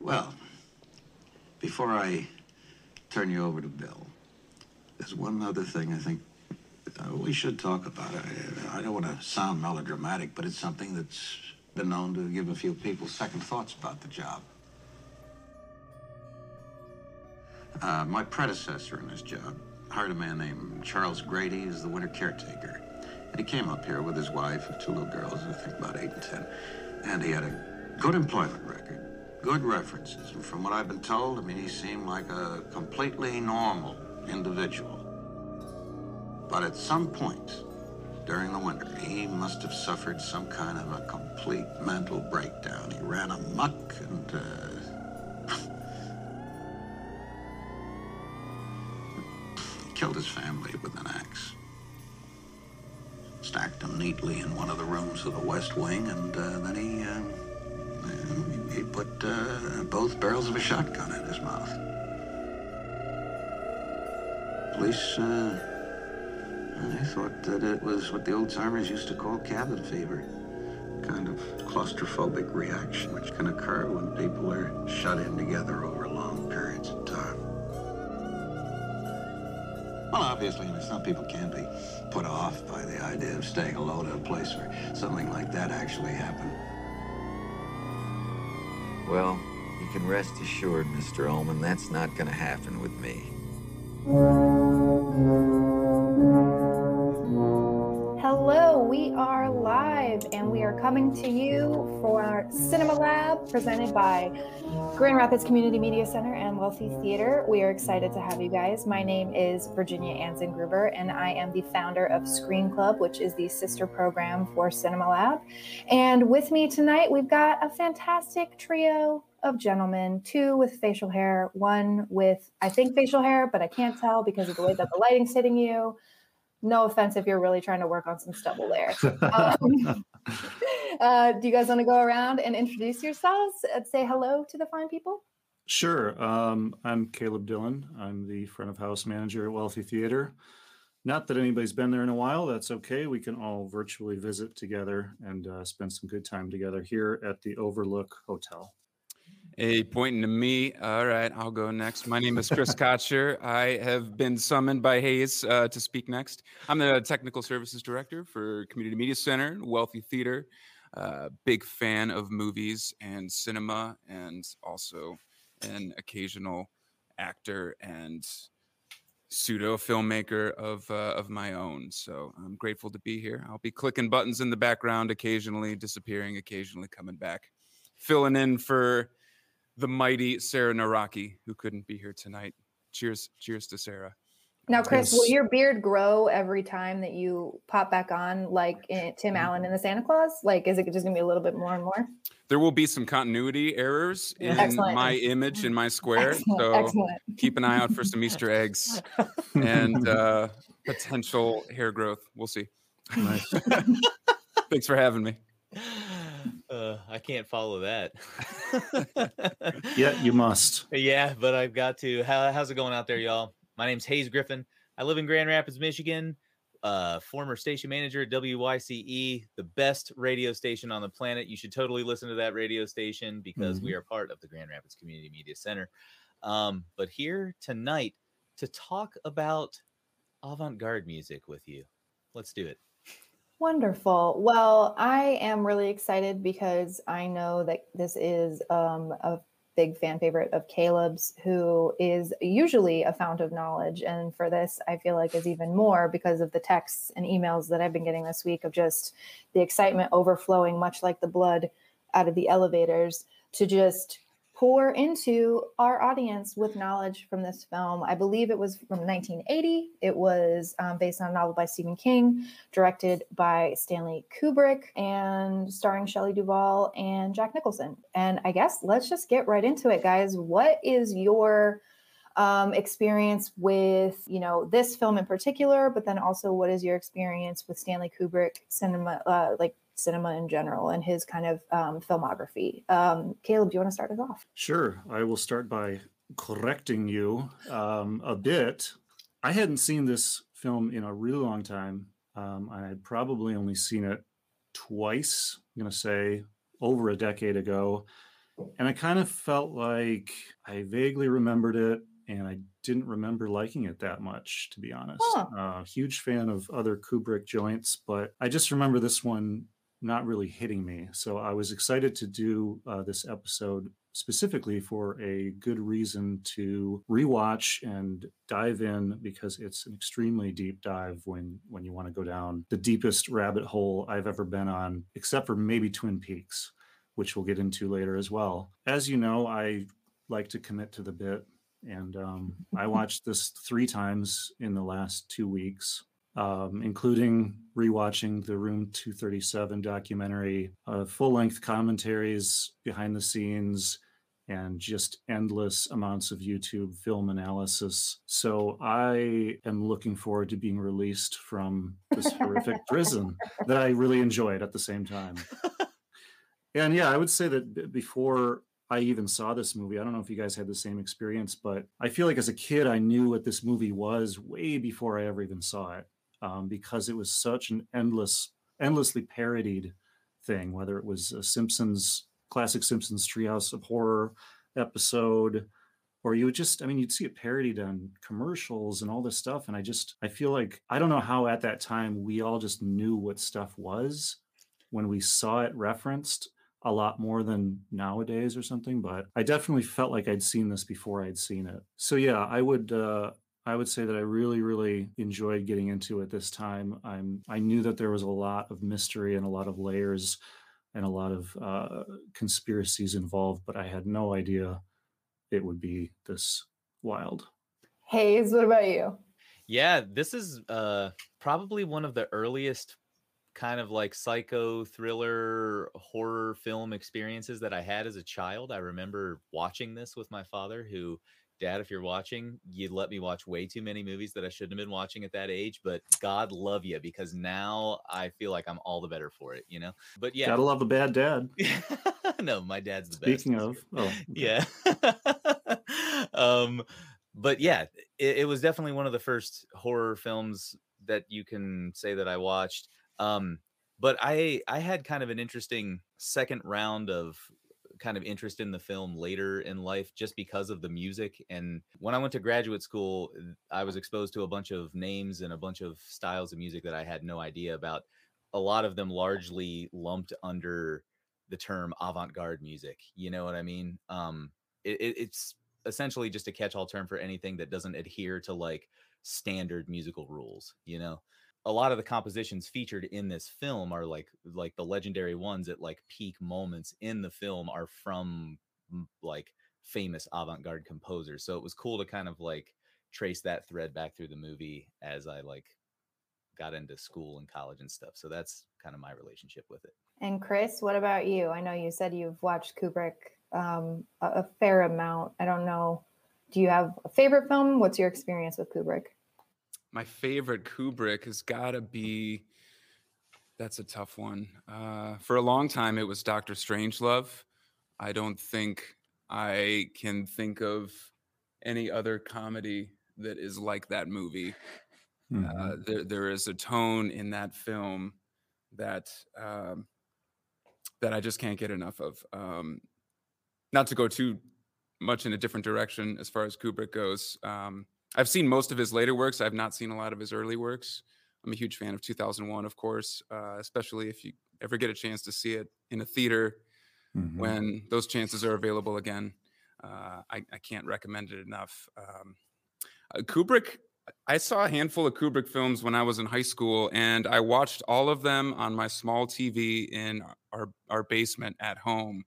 Well, before I turn you over to Bill, there's one other thing I think uh, we should talk about. I, I don't want to sound melodramatic, but it's something that's been known to give a few people second thoughts about the job. Uh, my predecessor in this job hired a man named Charles Grady as the winter caretaker. And he came up here with his wife and two little girls, I think about eight and ten. And he had a good employment record, good references. And from what I've been told, I mean, he seemed like a completely normal individual. But at some point during the winter, he must have suffered some kind of a complete mental breakdown. He ran amuck and uh, killed his family with an axe. Stacked them neatly in one of the rooms of the West Wing, and uh, then he uh, he put uh, both barrels of a shotgun in his mouth. Police, uh, I thought that it was what the old timers used to call cabin fever. Kind of claustrophobic reaction which can occur when people are shut in together over long periods of time. Well, obviously, you know, some people can be put off by the idea of staying alone in a place where something like that actually happened. Well, you can rest assured, Mr. Ullman, that's not going to happen with me. Hello, we are live and we are coming to you for our Cinema Lab presented by Grand Rapids Community Media Center and Wealthy Theater. We are excited to have you guys. My name is Virginia Anson Gruber and I am the founder of Screen Club, which is the sister program for Cinema Lab. And with me tonight, we've got a fantastic trio of gentlemen, two with facial hair, one with, I think, facial hair, but I can't tell because of the way that the lighting's hitting you no offense if you're really trying to work on some stubble there. Um, uh, do you guys want to go around and introduce yourselves and say hello to the fine people? Sure. Um, I'm Caleb Dillon. I'm the front of house manager at Wealthy Theater. Not that anybody's been there in a while. That's okay. We can all virtually visit together and uh, spend some good time together here at the Overlook Hotel. Hey, pointing to me. All right, I'll go next. My name is Chris Kotcher. I have been summoned by Hayes uh, to speak next. I'm the Technical Services Director for Community Media Center, Wealthy Theater. Uh, big fan of movies and cinema, and also an occasional actor and pseudo filmmaker of uh, of my own. So I'm grateful to be here. I'll be clicking buttons in the background occasionally, disappearing, occasionally coming back, filling in for the mighty Sarah Naraki, who couldn't be here tonight. Cheers, cheers to Sarah. Now, Chris, yes. will your beard grow every time that you pop back on, like Tim Allen in the Santa Claus? Like, is it just gonna be a little bit more and more? There will be some continuity errors in Excellent. my image in my square, Excellent. so Excellent. keep an eye out for some Easter eggs and uh, potential hair growth. We'll see. Nice. Thanks for having me. Uh, I can't follow that. yeah, you must. Yeah, but I've got to. How, how's it going out there, y'all? My name's Hayes Griffin. I live in Grand Rapids, Michigan. Uh, former station manager at WYCE, the best radio station on the planet. You should totally listen to that radio station because mm-hmm. we are part of the Grand Rapids Community Media Center. Um, but here tonight to talk about avant garde music with you. Let's do it. Wonderful. Well, I am really excited because I know that this is um, a big fan favorite of Caleb's, who is usually a fount of knowledge. And for this, I feel like is even more because of the texts and emails that I've been getting this week of just the excitement overflowing, much like the blood out of the elevators, to just pour into our audience with knowledge from this film. I believe it was from 1980. It was um, based on a novel by Stephen King, directed by Stanley Kubrick, and starring Shelley Duvall and Jack Nicholson. And I guess let's just get right into it, guys. What is your um, experience with you know this film in particular, but then also what is your experience with Stanley Kubrick cinema, uh, like cinema in general and his kind of um, filmography. Um, Caleb, do you want to start us off? Sure. I will start by correcting you um, a bit. I hadn't seen this film in a really long time. Um, I had probably only seen it twice, I'm going to say over a decade ago. and I kind of felt like I vaguely remembered it, and I didn't remember liking it that much, to be honest. Huh. Uh, huge fan of other Kubrick joints, but I just remember this one not really hitting me. So I was excited to do uh, this episode specifically for a good reason to rewatch and dive in because it's an extremely deep dive when when you want to go down the deepest rabbit hole I've ever been on, except for maybe Twin Peaks, which we'll get into later as well. As you know, I like to commit to the bit. And um, I watched this three times in the last two weeks um, including rewatching the Room 237 documentary, uh, full length commentaries behind the scenes, and just endless amounts of YouTube film analysis. So I am looking forward to being released from this horrific prison that I really enjoyed at the same time. And yeah, I would say that b- before I even saw this movie, I don't know if you guys had the same experience, but I feel like as a kid, I knew what this movie was way before I ever even saw it um, because it was such an endless, endlessly parodied thing, whether it was a Simpsons, classic Simpsons Treehouse of Horror episode, or you would just, I mean, you'd see it parodied on commercials and all this stuff. And I just, I feel like, I don't know how at that time we all just knew what stuff was when we saw it referenced a lot more than nowadays or something but i definitely felt like i'd seen this before i'd seen it so yeah i would uh I would say that I really, really enjoyed getting into it this time. I'm I knew that there was a lot of mystery and a lot of layers and a lot of uh, conspiracies involved, but I had no idea it would be this wild. Hayes, what about you? Yeah, this is uh probably one of the earliest kind of like psycho thriller horror film experiences that I had as a child. I remember watching this with my father who Dad, if you're watching, you let me watch way too many movies that I shouldn't have been watching at that age, but God love you because now I feel like I'm all the better for it, you know? But yeah. Gotta love a bad dad. no, my dad's the Speaking best. Speaking of, oh, okay. Yeah. um, but yeah, it, it was definitely one of the first horror films that you can say that I watched. Um, but I I had kind of an interesting second round of kind of interest in the film later in life just because of the music and when I went to graduate school I was exposed to a bunch of names and a bunch of styles of music that I had no idea about a lot of them largely lumped under the term avant-garde music you know what I mean? Um it, it- it's essentially just a catch-all term for anything that doesn't adhere to like standard musical rules you know a lot of the compositions featured in this film are like like the legendary ones at like peak moments in the film are from like famous avant-garde composers so it was cool to kind of like trace that thread back through the movie as i like got into school and college and stuff so that's kind of my relationship with it And Chris, what about you? I know you said you've watched Kubrick um, a, a fair amount. I don't know. Do you have a favorite film? What's your experience with Kubrick? My favorite Kubrick has got to be. That's a tough one. Uh, for a long time, it was Doctor Strangelove. I don't think I can think of any other comedy that is like that movie. Mhm. Uh, there, there is a tone in that film that um, that I just can't get enough of. Um, not to go too much in a different direction as far as Kubrick goes. Um, I've seen most of his later works. I've not seen a lot of his early works. I'm a huge fan of 2001, of course, uh, especially if you ever get a chance to see it in a theater Mhm. when those chances are available again. Uh, I, I can't recommend it enough. Um, uh, Kubrick, I saw a handful of Kubrick films when I was in high school, and I watched all of them on my small TV in our, our basement at home.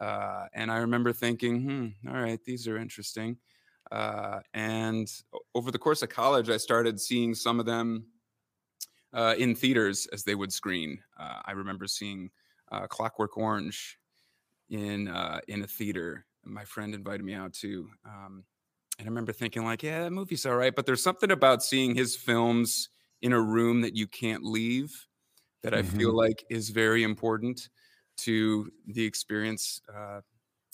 Uh, and I remember thinking, hmm, all right, these are interesting. Uh, and over the course of college, I started seeing some of them uh, in theaters as they would screen. Uh, I remember seeing uh, Clockwork Orange in uh, in a theater. My friend invited me out to, um, and I remember thinking like, yeah, that movie's all right, but there's something about seeing his films in a room that you can't leave that I feel like is very important to the experience.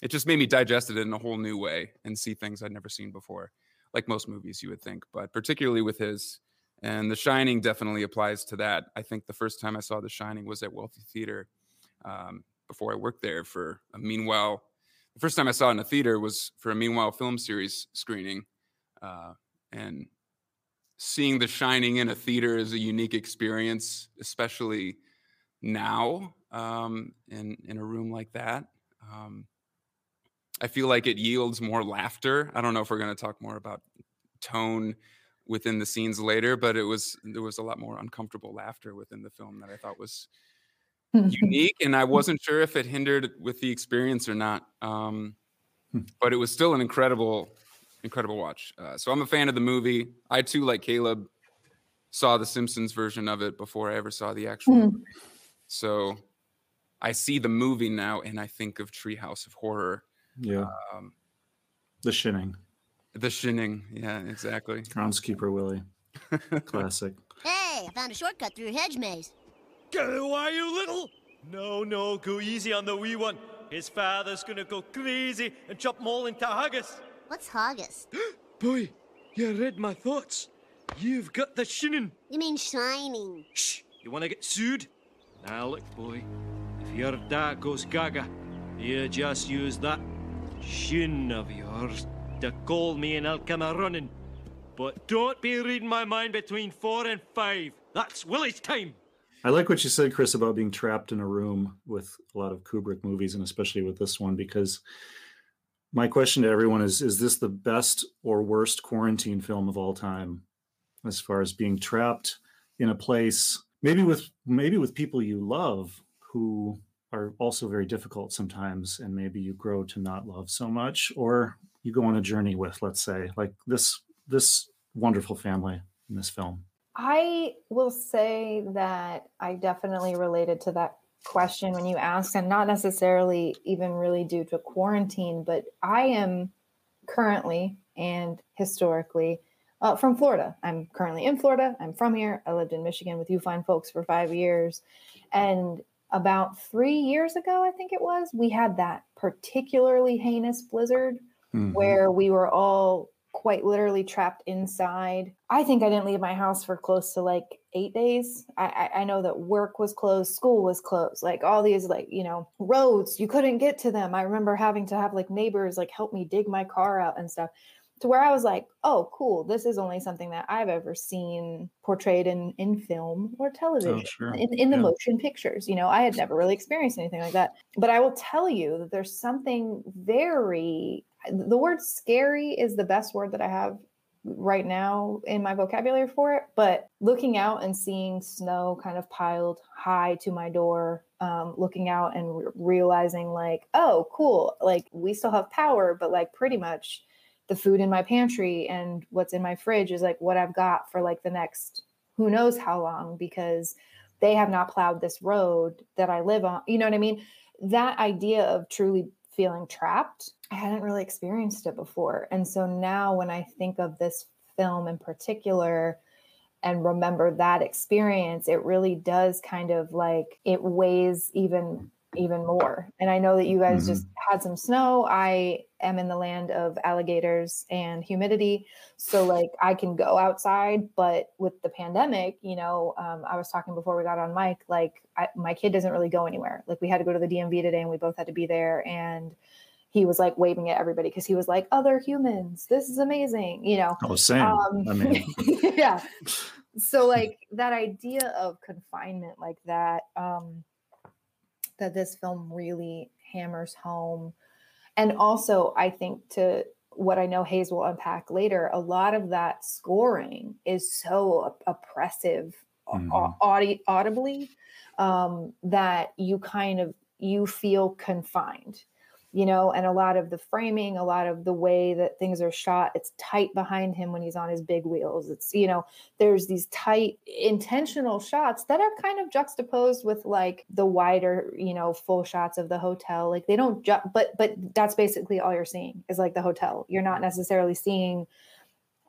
It just made me digest it in a whole new way and see things I'd never seen before, like most movies you would think, but particularly with his. And The Shining definitely applies to that. I think the first time I saw The Shining was at Wealthy Theater um, before I worked there for a meanwhile the first time I saw it in a theater was for a Meanwhile film series screening, uh, and seeing The Shining in a theater is a unique experience, especially now um, in in a room like that. Um, I feel like it yields more laughter. I don't know if we're going to talk more about tone within the scenes later, but it was there was a lot more uncomfortable laughter within the film that I thought was unique, and I wasn't sure if it hindered with the experience or not. Um, Hmm. but it was still an incredible, incredible watch. Uh, so I'm a fan of the movie. I too, like Caleb, saw the Simpsons version of it before I ever saw the actual. Movie. So I see the movie now, and I think of Treehouse of Horror. Yeah. Um, The Shinning. the Shinning, yeah, exactly. Groundskeeper Willie. Classic. Hey, I found a shortcut through a hedge maze. Go, are you little? No, no, go easy on the wee one. His father's gonna go crazy and chop them all into haggis. What's haggis? Boy, you read my thoughts. You've got the shinning. You mean shining. Shh, you wanna get sued? Now look, boy, if your dad goes gaga, you just use that shin of yours to call me and I'll come a running. But don't be reading my mind between four and five. That's Willie's time. I like what you said, Chris, about being trapped in a room with a lot of Kubrick movies, and especially with this one, because my question to everyone is Is this the best or worst quarantine film of all time? As far as being trapped in a place, maybe with maybe with people you love who are also very difficult sometimes, and maybe you grow to not love so much, or you go on a journey with, let's say, like this this wonderful family in this film. I will say that I definitely related to that question when you asked, and not necessarily even really due to quarantine, but I am currently and historically uh, from Florida. I'm currently in Florida. I'm from here. I lived in Michigan with you fine folks for five years. And about three years ago, I think it was, we had that particularly heinous blizzard Mhm. where we were all quite literally trapped inside. I think I didn't leave my house for close to like eight days. I, I, I know that work was closed, school was closed, like all these like you know roads you couldn't get to them. I remember having to have like neighbors like help me dig my car out and stuff. To where I was like, oh, cool. This is only something that I've ever seen portrayed in in film or television, sure. in, in the Yeah. motion pictures. You know, I had never really experienced anything like that. But I will tell you that there's something very the word scary is the best word that I have right now in my vocabulary for it. But looking out and seeing snow kind of piled high to my door, um, looking out and re- realizing, like, oh, cool, like we still have power, but like pretty much the food in my pantry and what's in my fridge is like what I've got for like the next who knows how long because they have not plowed this road that I live on. You know what I mean? That idea of truly feeling trapped, I hadn't really experienced it before. And so now when I think of this film in particular and remember that experience, it really does kind of like it weighs even even more. And I know that you guys just had some snow. I am in the land of alligators and humidity. So like I can go outside, but with the pandemic, you know, um, I was talking before we got on mic, like I, my kid doesn't really go anywhere. Like we had to go to the DMV today and we both had to be there. And he was like waving at everybody because he was like, other humans, this is amazing, you know? Oh, same. Um, I mean, yeah. So like that idea of confinement like that, um, that this film really hammers home. And also, I think to what I know Hayes will unpack later, a lot of that scoring is so op- oppressive Mhm. audi- audibly um, that you kind of you feel confined you know and a lot of the framing a lot of the way that things are shot it's tight behind him when he's on his big wheels. It's you know there's these tight intentional shots that are kind of juxtaposed with like the wider you know full shots of the hotel. Like they don't ju- but but that's basically all you're seeing is like the hotel. You're not necessarily seeing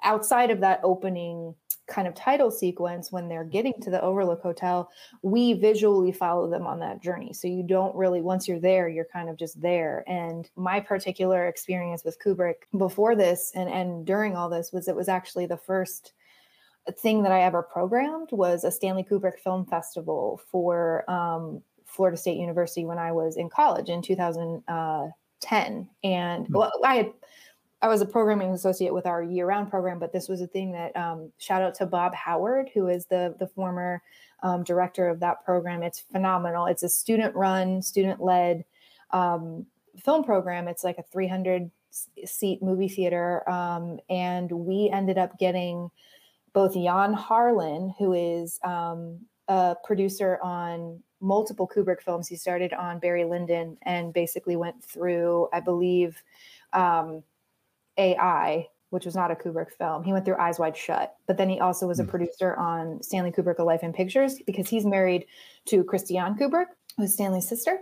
outside of that opening kind of title sequence when they're getting to the overlook hotel we visually follow them on that journey. So you don't really once you're there you're kind of just there. And my particular experience with kubrick before this and and during all this was it was actually the first thing that i ever programmed was a stanley kubrick film festival for um, florida state university when i was in college in 2000 uh, 10 and Hmm. well i had i was a programming associate with our year-round program but this was a thing that um, shout out to bob howard who is the the former um, director of that program. It's phenomenal. It's a student run student led um, film program. It's like a 300 seat movie theater um, and we ended up getting both jan harlan who is um, a producer on multiple Kubrick films. He started on Barry Lyndon and basically went through, I believe, um, AI, which was not a Kubrick film. He went through Eyes Wide Shut, but then he also was a Hmm. producer on Stanley Kubrick: A Life in Pictures because he's married to Christiane Kubrick, who's Stanley's sister.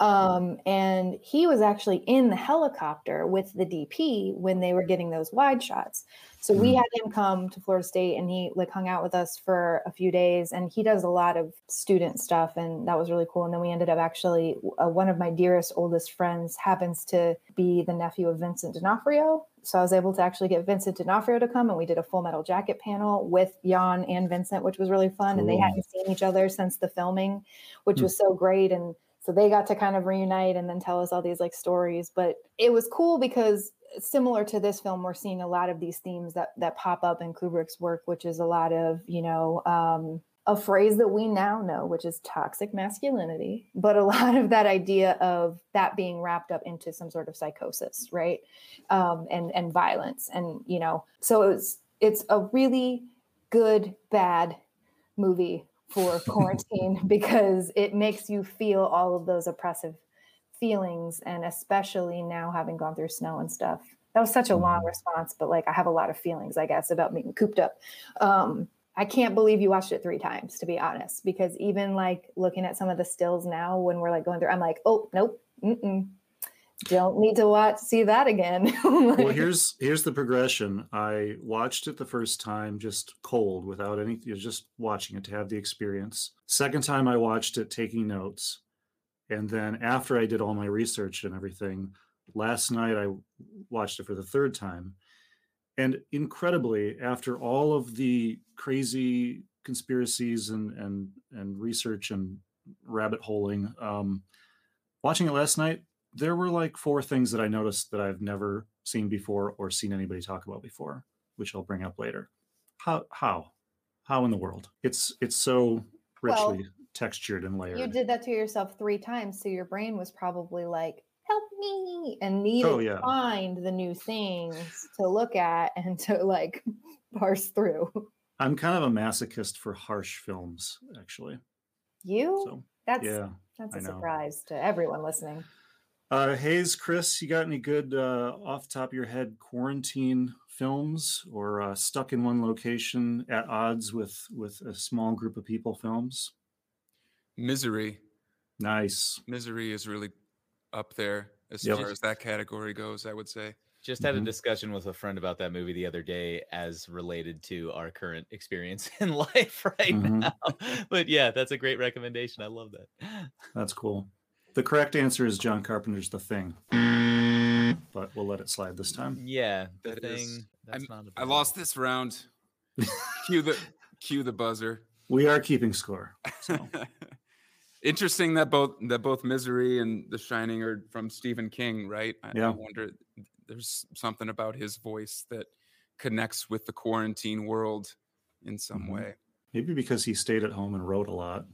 Um, and he was actually in the helicopter with the DP when they were getting those wide shots. So we Mm. had him come to Florida State and he like hung out with us for a few days and he does a lot of student stuff and that was really cool. And then we ended up actually uh, one of my dearest oldest friends happens to be the nephew of Vincent D'Onofrio. So I was able to actually get Vincent D'Onofrio to come and we did a full metal jacket panel with Jan and Vincent, which was really fun. And they hadn't seen each other since the filming, which Hmm. was so great. And so they got to kind of reunite and then tell us all these like stories. But it was cool because similar to this film, we're seeing a lot of these themes that that pop up in Kubrick's work, which is a lot of you know um, a phrase that we now know, which is toxic masculinity, but a lot of that idea of that being wrapped up into some sort of psychosis, right? Um, and and violence, and you know, so it's it's a really good bad movie for quarantine because it makes you feel all of those oppressive feelings and especially now having gone through snow and stuff that was such a long Mhm. response but like i have a lot of feelings i guess about being cooped up um i can't believe you watched it three times to be honest because even like looking at some of the stills now when we're like going through i'm like oh nope mm-mm. don't need to watch see that again. Well here's here's the progression. I watched it the first time just cold without any just watching it to have the experience. Second time i watched it taking notes. And then after i did all my research and everything last night i watched it for the third time. And incredibly after all of the crazy conspiracies and and and research and rabbit holing um watching it last night there were like four things that I noticed that I've never seen before or seen anybody talk about before, which I'll bring up later. How how how in the world? It's it's so Well, richly textured and layered. you did that to yourself three times so your brain was probably like help me and needed Oh, to find the new things to look at and to like parse through I'm kind of a masochist for harsh films, actually. you So that's yeah. that's I a know. surprise to everyone listening Uh, Hayes, Chris, you got any good uh, off the top of your head quarantine films or uh, stuck in one location at odds with with a small group of people films? Misery. Nice. Misery is really up there as Yep. far as that category goes, I would say. Just had Mhm. a discussion with a friend about that movie the other day as related to our current experience in life right Mhm. now. But yeah, that's a great recommendation. I love that. That's cool. The correct answer is John Carpenter's The Thing, but we'll let it slide this time. Yeah, the That is- thing. That's not a I lost this round. cue the cue the buzzer. We are keeping score. So Interesting that both that both Misery and The Shining are from Stephen King, right? I, I Yeah. wonder there's something about his voice that connects with the quarantine world in some Mhm. way. maybe because he stayed at home and wrote a lot.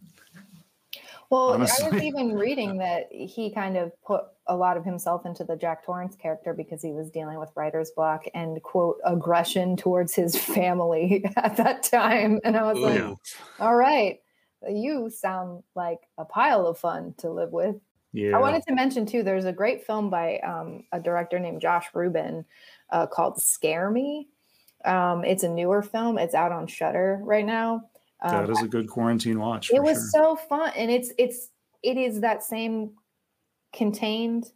well i was even reading that he kind of put a lot of himself into the jack torrance character because he was dealing with writer's block and quote aggression towards his family at that time and i was like all right you sound like a pile of fun to live with Yeah. I wanted to mention too. There's a great film by um, a director named Josh Ruben uh, called "Scare Me." Um, it's a newer film. It's out on Shudder right now. Um, that is a good quarantine watch. it was sure. so fun, and it's it's it is that same contained,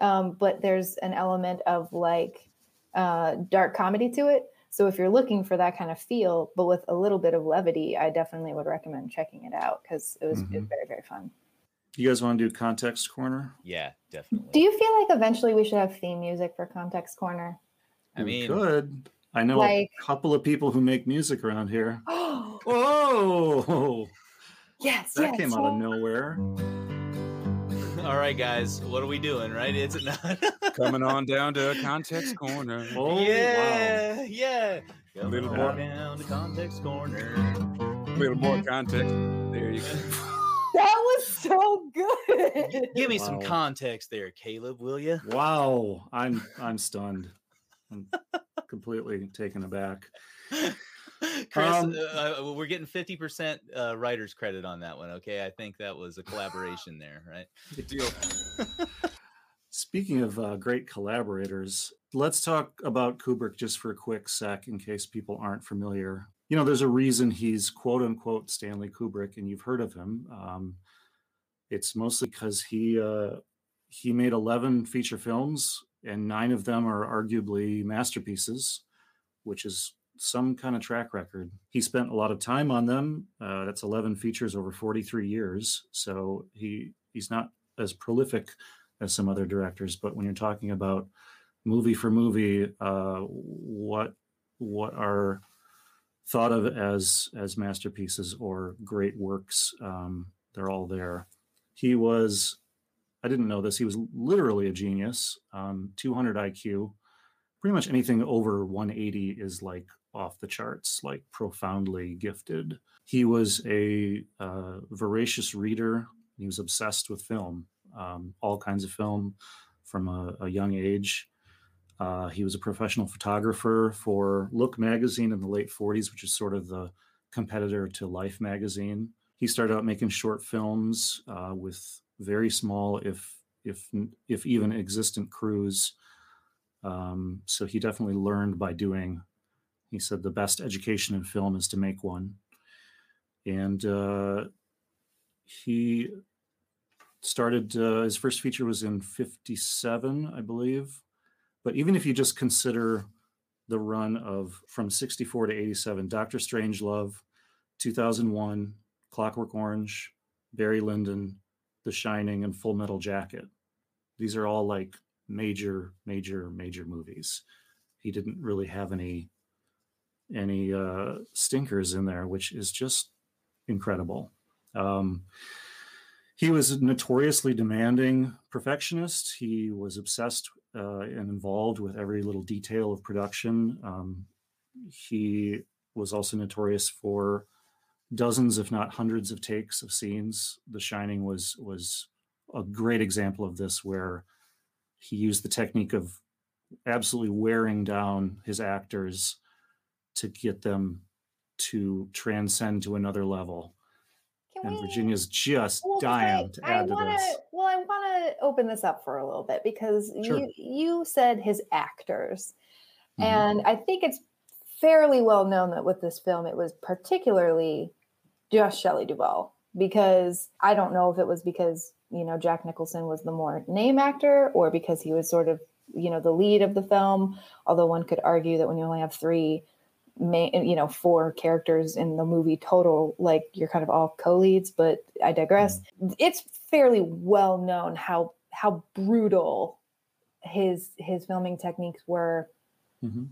um, but there's an element of like uh, dark comedy to it. So if you're looking for that kind of feel, but with a little bit of levity, I definitely would recommend checking it out because it was, it was Mhm. very very fun. You guys want to do context corner? Yeah, definitely. Do you feel like eventually we should have theme music for Context Corner? I We mean, could. I know Like- a couple of people who make music around here. oh, Whoa! yes, That yes. came out of nowhere. All right, guys, what are we doing? Right? It's not Coming on down to Context Corner. Oh, wow. yeah, yeah. A little Coming more. down to context corner. A little more context. There you go. That was so good. Give me some context there, Caleb, will you? Wow, I'm I'm stunned. I'm completely taken aback. Chris, Um, uh, uh, we're getting 50% uh, writer's credit on that one. Okay. I think that was a collaboration there, right? Good deal. Speaking of uh, great collaborators, let's talk about Kubrick just for a quick sec in case people aren't familiar. You know, there's a reason he's quote unquote Stanley Kubrick, and you've heard of him. Um, it's mostly because he uh, he made 11 feature films, and nine of them are arguably masterpieces, which is some kind of track record. He spent a lot of time on them. Uh, that's 11 features over 43 years, so he he's not as prolific as some other directors. But when you're talking about movie for movie, uh, what what are thought of as as masterpieces or great works, um, they're all there. He was, I didn't know this. He was literally a genius. Um, 200 IQ. Pretty much anything over 180 is like off the charts, like profoundly gifted. He was a uh, voracious reader. He was obsessed with film um, all kinds of film from a, a young age. Uh, he was a professional photographer for Look magazine in the late 40s, which is sort of the competitor to Life magazine. He started out making short films uh, with very small, if if if even existent crews. Um, so he definitely learned by doing. He said the best education in film is to make one, and uh, he started uh, his first feature was in 57 i believe but even if you just consider the run of from 64 to 87 dr strangelove 2001 clockwork orange barry lyndon the shining and full metal jacket these are all like major major major movies he didn't really have any any uh stinkers in there which is just incredible um he was notoriously demanding perfectionist. He was obsessed uh, and involved with every little detail of production. Um, he was also notorious for dozens, if not hundreds, of takes of scenes. The Shining was was a great example of this, where he used the technique of absolutely wearing down his actors to get them to transcend to another level Can and we- Virginia's just Well, dying to add to wanna, this. Well, I want to open this up for a little bit because Sure. you you said his actors, Mhm. and I think it's fairly well known that with this film it was particularly just Shelley Duvall because I don't know if it was because you know Jack Nicholson was the more name actor or because he was sort of you know the lead of the film. Although one could argue that when you only have three main, you know, four characters in the movie total, like you're kind of all co-leads, but I digress. It's fairly well known how how brutal his his filming techniques were Mhm.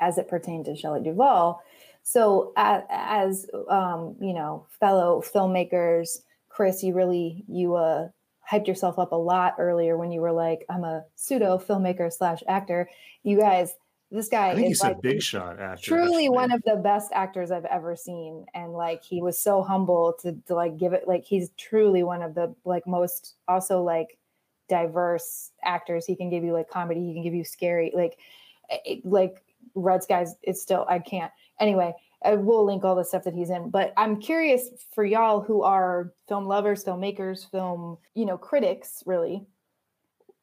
as it pertained to Shelley Duvall. So as, as um, you know, fellow filmmakers, Chris, you really you uh hyped yourself up a lot earlier when you were like, I'm a pseudo filmmaker slash actor. You guys, this guy is he's a big shot actor. truly one of the best actors I've ever seen. And like he was so humble to, to like give it like he's truly one of the like most also like diverse actors. He can give you like comedy, he can give you scary, like it, like Red Skies, it's still I can't. Anyway, I will link all the stuff that he's in. But I'm curious for y'all who are film lovers, filmmakers, film, you know, critics, really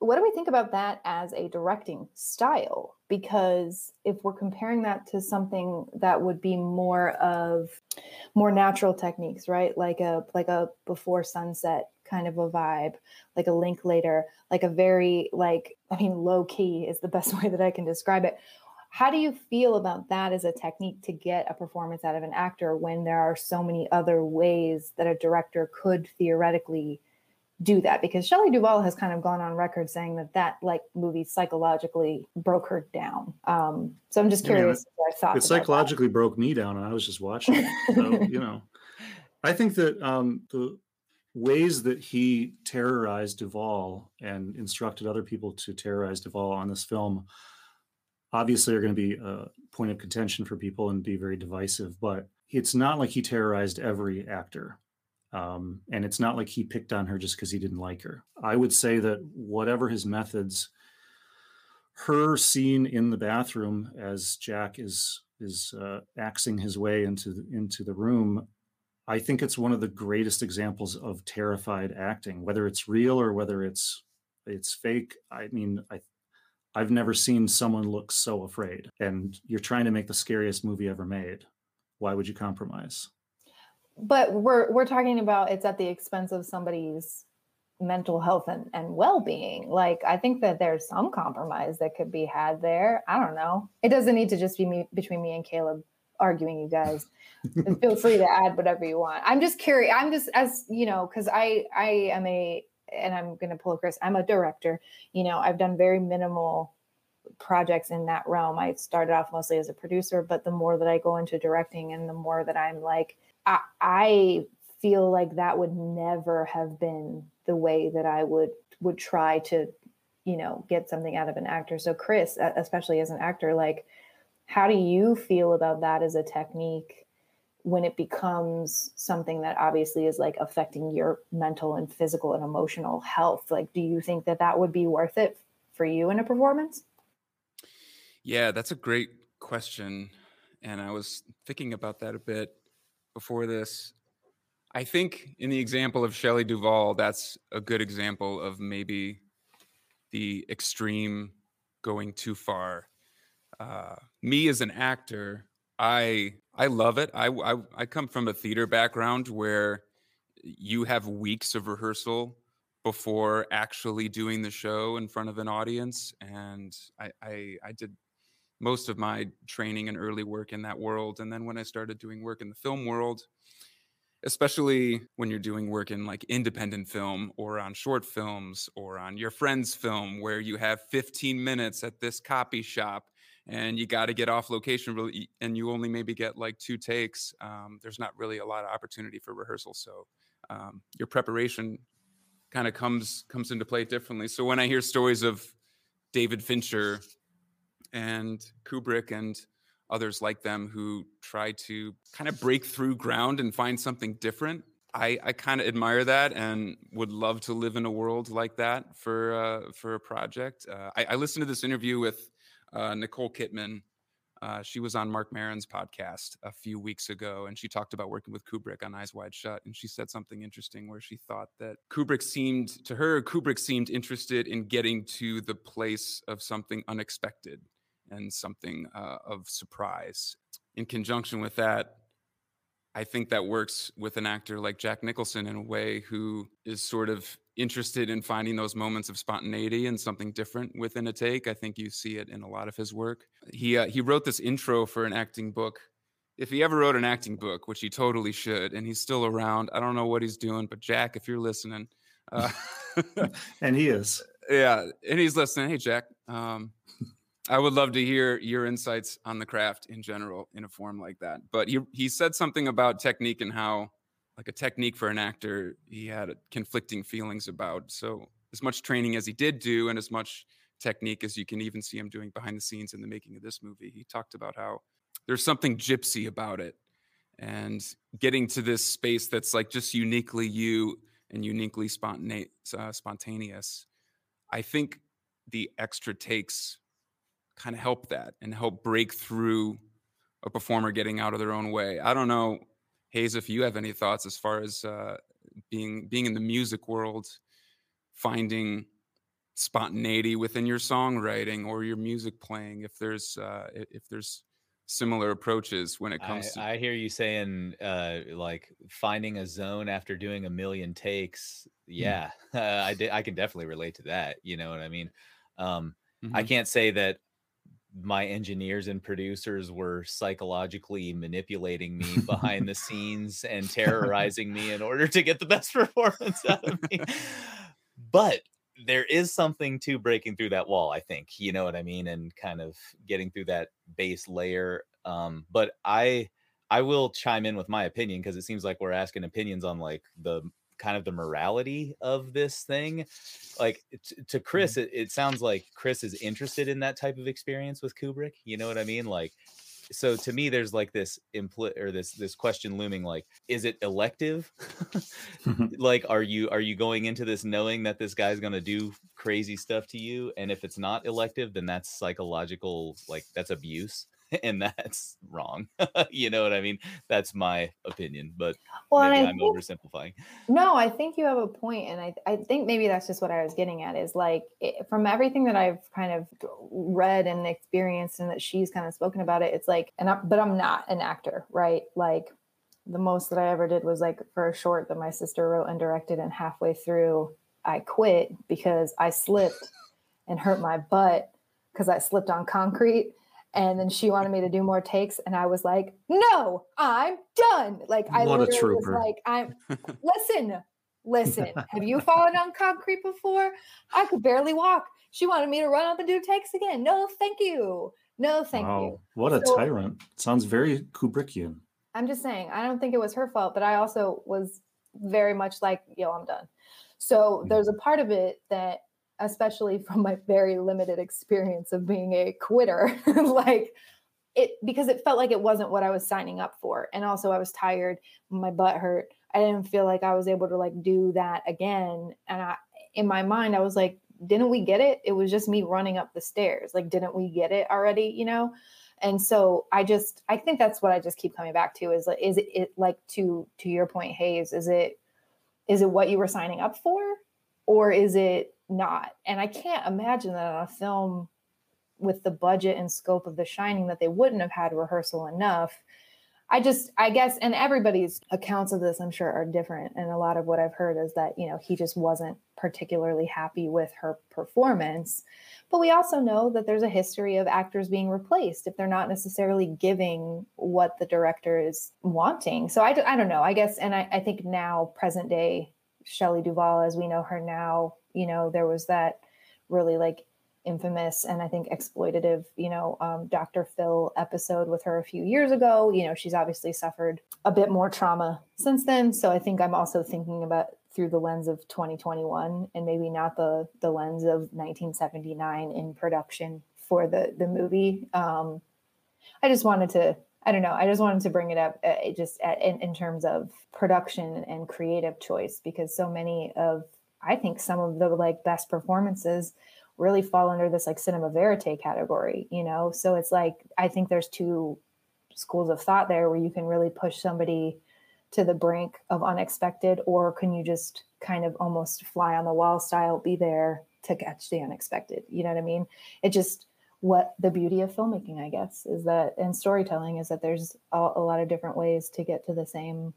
what do we think about that as a directing style because if we're comparing that to something that would be more of more natural techniques right like a like a before sunset kind of a vibe like a Linklater like a very like i mean low key is the best way that i can describe it how do you feel about that as a technique to get a performance out of an actor when there are so many other ways that a director could theoretically do that because Shelley Duvall has kind of gone on record saying that that like movie psychologically broke her down. Um, so I'm just curious thoughts. it about that. psychologically broke me down and i was just watching it. so you know i think that um the ways that he terrorized Duvall and instructed other people to terrorize Duvall on this film obviously are going to be a point of contention for people and be very divisive, but it's not like he terrorized every actor. Um, and it's not like he picked on her just because he didn't like her. I would say that whatever his methods, her scene in the bathroom as Jack is is uh, axing his way into the, into the room, I think it's one of the greatest examples of terrified acting, whether it's real or whether it's it's fake. I mean, I I've never seen someone look so afraid. And you're trying to make the scariest movie ever made. Why would you compromise? But we're we're talking about it's at the expense of somebody's mental health and, and well-being like i think that there's some compromise that could be had there i don't know it doesn't need to just be me between me and caleb arguing you guys feel free to add whatever you want i'm just curious i'm just as you know because i i am a and i'm going to pull a chris i'm a director you know i've done very minimal projects in that realm i started off mostly as a producer but the more that i go into directing and the more that i'm like i, I feel like that would never have been the way that I would would try to, you know, get something out of an actor. So Chris, especially as an actor, like how do you feel about that as a technique when it becomes something that obviously is like affecting your mental and physical and emotional health? Like do you think that that would be worth it for you in a performance? Yeah, that's a great question and I was thinking about that a bit before this I think in the example of Shelley Duvall, that's a good example of maybe the extreme going too far. Uh, me as an actor, I I love it. I, I I come from a theater background where you have weeks of rehearsal before actually doing the show in front of an audience, and I, I, I did most of my training and early work in that world. And then when I started doing work in the film world, especially when you're doing work in like independent film or on short films or on your friend's film where you have 15 minutes at this copy shop and you got to get off location really and you only maybe get like two takes um, there's not really a lot of opportunity for rehearsal so um, your preparation kind of comes comes into play differently so when i hear stories of david fincher and kubrick and others like them who try to kind of break through ground and find something different. I, I kind of admire that and would love to live in a world like that for uh, for a project. Uh, I, I, listened to this interview with uh, Nicole Kidman. Uh, she was on Marc Maron's podcast a few weeks ago, and she talked about working with Kubrick on Eyes Wide Shut. And she said something interesting where she thought that Kubrick seemed to her, Kubrick seemed interested in getting to the place of something unexpected and something uh, of surprise. In conjunction with that, I think that works with an actor like Jack Nicholson in a way who is sort of interested in finding those moments of spontaneity and something different within a take. I think you see it in a lot of his work. He uh, he wrote this intro for an acting book. If he ever wrote an acting book, which he totally should, and he's still around, I don't know what he's doing, but Jack, if you're listening, uh, and he is, yeah, and he's listening. Hey, Jack, um, I would love to hear your insights on the craft in general in a form like that. But he he said something about technique and how like a technique for an actor he had conflicting feelings about. So as much training as he did do and as much technique as you can even see him doing behind the scenes in the making of this movie, he talked about how there's something gypsy about it and getting to this space that's like just uniquely you and uniquely spontane- uh, spontaneous. I think the extra takes kind of help that and help break through a performer getting out of their own way. I don't know, Hayes, if you have any thoughts as far as uh, being being in the music world, finding spontaneity within your songwriting or your music playing. If there's uh, if there's similar approaches when it comes I, to I hear you saying uh like finding a zone after doing a million takes Hmm. yeah uh, i did i can definitely relate to that you know what i mean um i Mhm. can't say that my engineers and producers were psychologically manipulating me behind the scenes and terrorizing me in order to get the best performance out of me. But there is something to breaking through that wall, I think. You know what I mean? And kind of getting through that base layer. Um, but I I will chime in with my opinion because it seems like we're asking opinions on like the kind of the morality of this thing. Like t- to mm-hmm. Chris, it, it sounds like Chris is interested in that type of experience with Kubrick. You know what I mean? Like, so to me, there's like this impl or this this question looming: like, is it elective? Mm-hmm. like, are you are you going into this knowing that this guy's gonna do crazy stuff to you? And if it's not elective, then that's psychological, like that's abuse and that's wrong. you know what I mean? That's my opinion, but Well, maybe I'm think- oversimplifying. No, I think you have a point, and I I think maybe that's just what I was getting at is like it, from everything that I've kind of read and experienced, and that she's kind of spoken about it. It's like, and I, but I'm not an actor, right? Like the most that I ever did was like for a short that my sister wrote and directed, and halfway through I quit because I slipped and hurt my butt because I slipped on concrete. And then she wanted me to do more takes, and I was like, "No, I'm done." Like I What a literally was like, "I'm listen, listen. Have you fallen on concrete before? I could barely walk. She wanted me to run up and do takes again. No, thank you. No, thank wow, you. what a So- tyrant! Sounds very Kubrickian. I'm just saying, I don't think it was her fault, but I also was very much like, yo, I'm done. So Mm. there's a part of it that, especially from my very limited experience of being a quitter, like it because it felt like it wasn't what I was signing up for. And also I was tired, my butt hurt. I didn't feel like I was able to like do that again. And I in my mind, I was like, didn't we get it? It was just me running up the stairs. Like, didn't we get it already? You know? and so i just i think that's what i just keep coming back to is like is it, it like to to your point hayes is it is it what you were signing up for or is it not and i can't imagine that on a film with the budget and scope of the shining that they wouldn't have had rehearsal enough i just i guess and everybody's accounts of this i'm sure are different and a lot of what i've heard is that you know he just wasn't particularly happy with her performance but we also know that there's a history of actors being replaced if they're not necessarily giving what the director is wanting. So I, I don't know. I guess, and I, I think now, present day Shelley Duvall, as we know her now, you know, there was that really like infamous and I think exploitative, you know, um, Dr. Phil episode with her a few years ago. You know, she's obviously suffered a bit more trauma since then. So I think I'm also thinking about through the lens of 2021 and maybe not the the lens of 1979 in production for the the movie. Um, I just wanted to I don't know I just wanted to bring it up uh, just at, in, in terms of production and creative choice because so many of I think some of the like best performances really fall under this like cinema verite category, you know. So it's like I think there's two schools of thought there where you can really push somebody to the brink of unexpected or can you just kind of almost fly on the wall style be there to catch the unexpected you know what i mean it just what the beauty of filmmaking i guess is that and storytelling is that there's a, a lot of different ways to get to the same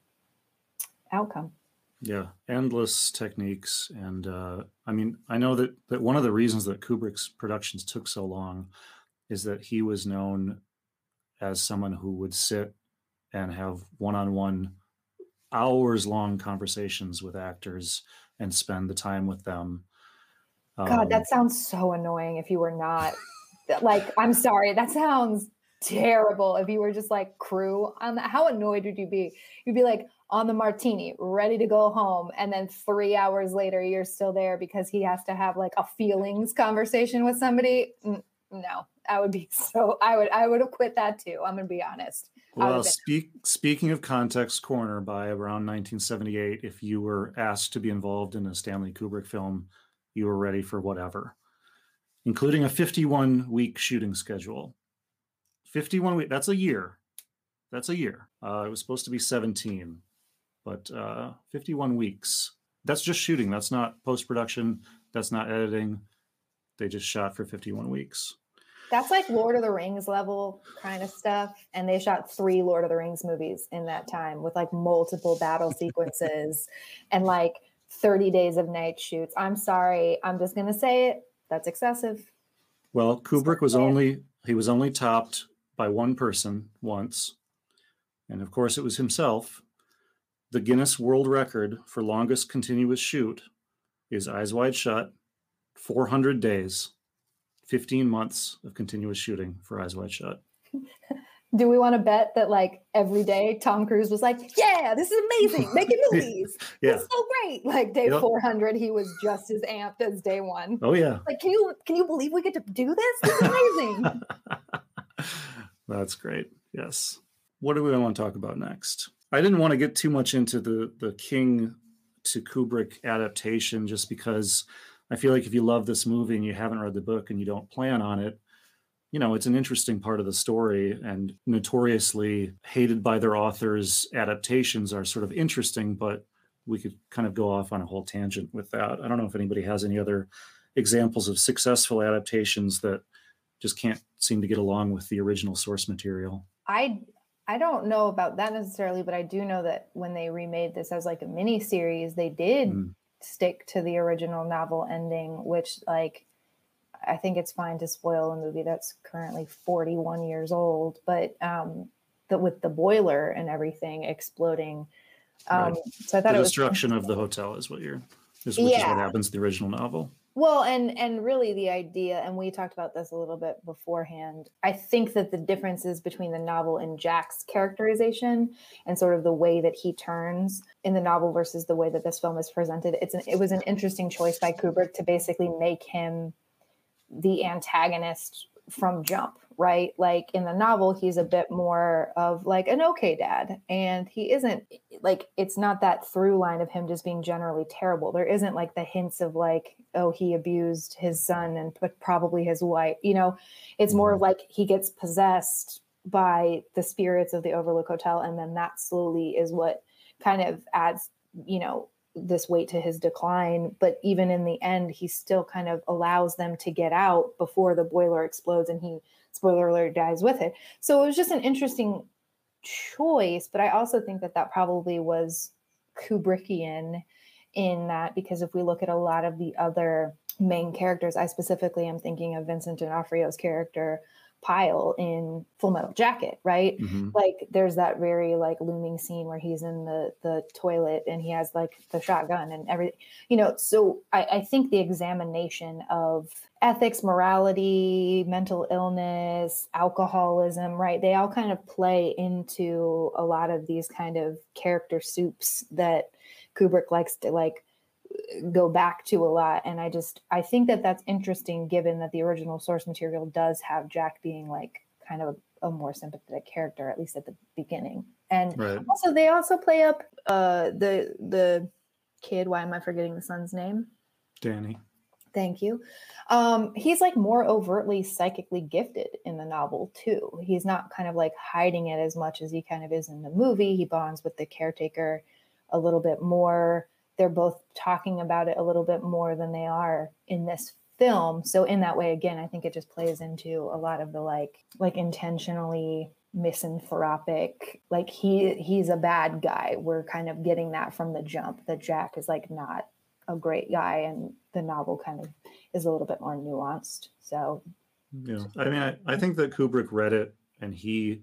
outcome Yeah, endless techniques, and uh, I mean, I know that that one of the reasons that Kubrick's productions took so long is that he was known as someone who would sit and have one-on-one, hours-long conversations with actors and spend the time with them. god Um, that sounds so annoying if you were not like i'm sorry that sounds terrible if you were just like crew on that how annoyed would you be you'd be like on the martini ready to go home and then three hours later you're still there because he has to have like a feelings conversation with somebody no i would be so i would i would have quit that too i'm gonna be honest Well, speak, speaking of Context Corner, by around 1978, if you were asked to be involved in a Stanley Kubrick film, you were ready for whatever, including a 51 week shooting schedule. 51 week, that's a year. That's a year. Uh, it was supposed to be 17, but uh, 51 weeks. That's just shooting. That's not post production. That's not editing. They just shot for 51 weeks. that's like lord of the rings level kind of stuff and they shot three lord of the rings movies in that time with like multiple battle sequences and like 30 days of night shoots i'm sorry i'm just going to say it that's excessive Well, Kubrick was only he was only topped by one person once, and of course it was himself. The Guinness World Record for longest continuous shoot is Eyes Wide Shut, 400 days, 15 months of continuous shooting for Eyes Wide Shut. Do we want to bet that like every day Tom Cruise was like, "Yeah, this is amazing, making movies, Yeah. it's so great." Like day Yep. 400, he was just as amped as day one. Oh yeah. Like, can you can you believe we get to do this? This is amazing. That's great. Yes. What do we want to talk about next? I didn't want to get too much into the the King to Kubrick adaptation just because I feel like if you love this movie and you haven't read the book and you don't plan on it, you know, it's an interesting part of the story and notoriously hated by their authors adaptations are sort of interesting, but we could kind of go off on a whole tangent with that. I don't know if anybody has any other examples of successful adaptations that just can't seem to get along with the original source material. I I don't know about that necessarily, but I do know that when they remade this as like a mini series, they did Mm. stick to the original novel ending, which like I think it's fine to spoil a movie that's currently 41 years old, but um that with the boiler and everything exploding. Um Right. so I thought the it was destruction of the hotel is what you're is, which is what happens in the original novel. Well, and and really the idea, and we talked about this a little bit beforehand. I think that the differences between the novel and Jack's characterization and sort of the way that he turns in the novel versus the way that this film is presented, it's an, it was an interesting choice by Kubrick to basically make him the antagonist from jump, right? Like in the novel, he's a bit more of like an okay dad, and he isn't like it's not that through line of him just being generally terrible. There isn't like the hints of like, oh, he abused his son and probably his wife. You know, it's more of like he gets possessed by the spirits of the Overlook Hotel, and then that slowly is what kind of adds, you know, this weight to his decline. But even in the end, he still kind of allows them to get out before the boiler explodes, and he, spoiler alert, dies with it. So it was just an interesting choice. But I also think that that probably was Kubrickian in that because if we look at a lot of the other main characters, I specifically am thinking of Vincent D'Onofrio's character Pyle in Full Metal Jacket, right? Mhm. Like there's that very like looming scene where he's in the the toilet and he has like the shotgun and everything, you know. So I, I think the examination of ethics, morality, mental illness, alcoholism, right? They all kind of play into a lot of these kind of character soups that Kubrick likes to like go back to a lot and i just i think that that's interesting given that the original source material does have jack being like kind of a, a more sympathetic character at least at the beginning and Right. also they also play up uh the the kid why am i forgetting the son's name Danny. Thank you. Um, he's like more overtly psychically gifted in the novel too. He's not kind of like hiding it as much as he kind of is in the movie. He bonds with the caretaker a little bit more. They're both talking about it a little bit more than they are in this film. So in that way, again, I think it just plays into a lot of the like like intentionally misanthropic like he he's a bad guy we're kind of getting that from the jump that jack is like not a great guy and the novel kind of is a little bit more nuanced so Yeah. I mean, I, I think that Kubrick read it and he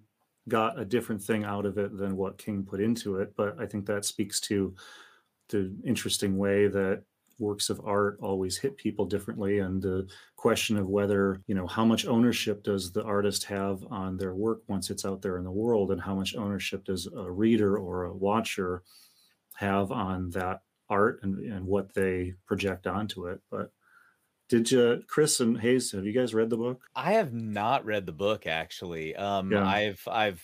got a different thing out of it than what King put into it. But I think that speaks to the interesting way that works of art always hit people differently and the question of whether you know how much ownership does the artist have on their work once it's out there in the world and how much ownership does a reader or a watcher have on that art and, and what they project onto it but did you chris and hayes have you guys read the book I have not read the book actually. Um, Yeah. I've I've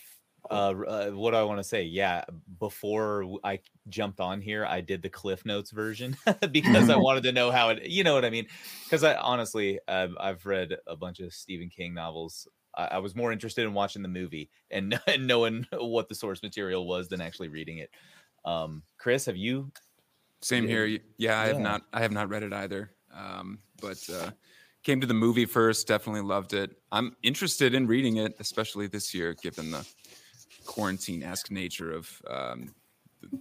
uh, uh, what do I want to say? Yeah, before I jumped on here, I did the Cliff Notes version because I wanted to know how it. You know what I mean? Because I honestly, um, I've read a bunch of Stephen King novels. I, I was more interested in watching the movie and, and knowing what the source material was than actually reading it. Um, Chris, have you? Same Yeah. here. Y- Yeah, I have not. I have not read it either. Um, but uh, came to the movie first. Definitely loved it. I'm interested in reading it, especially this year, given the quarantine-esque nature of um,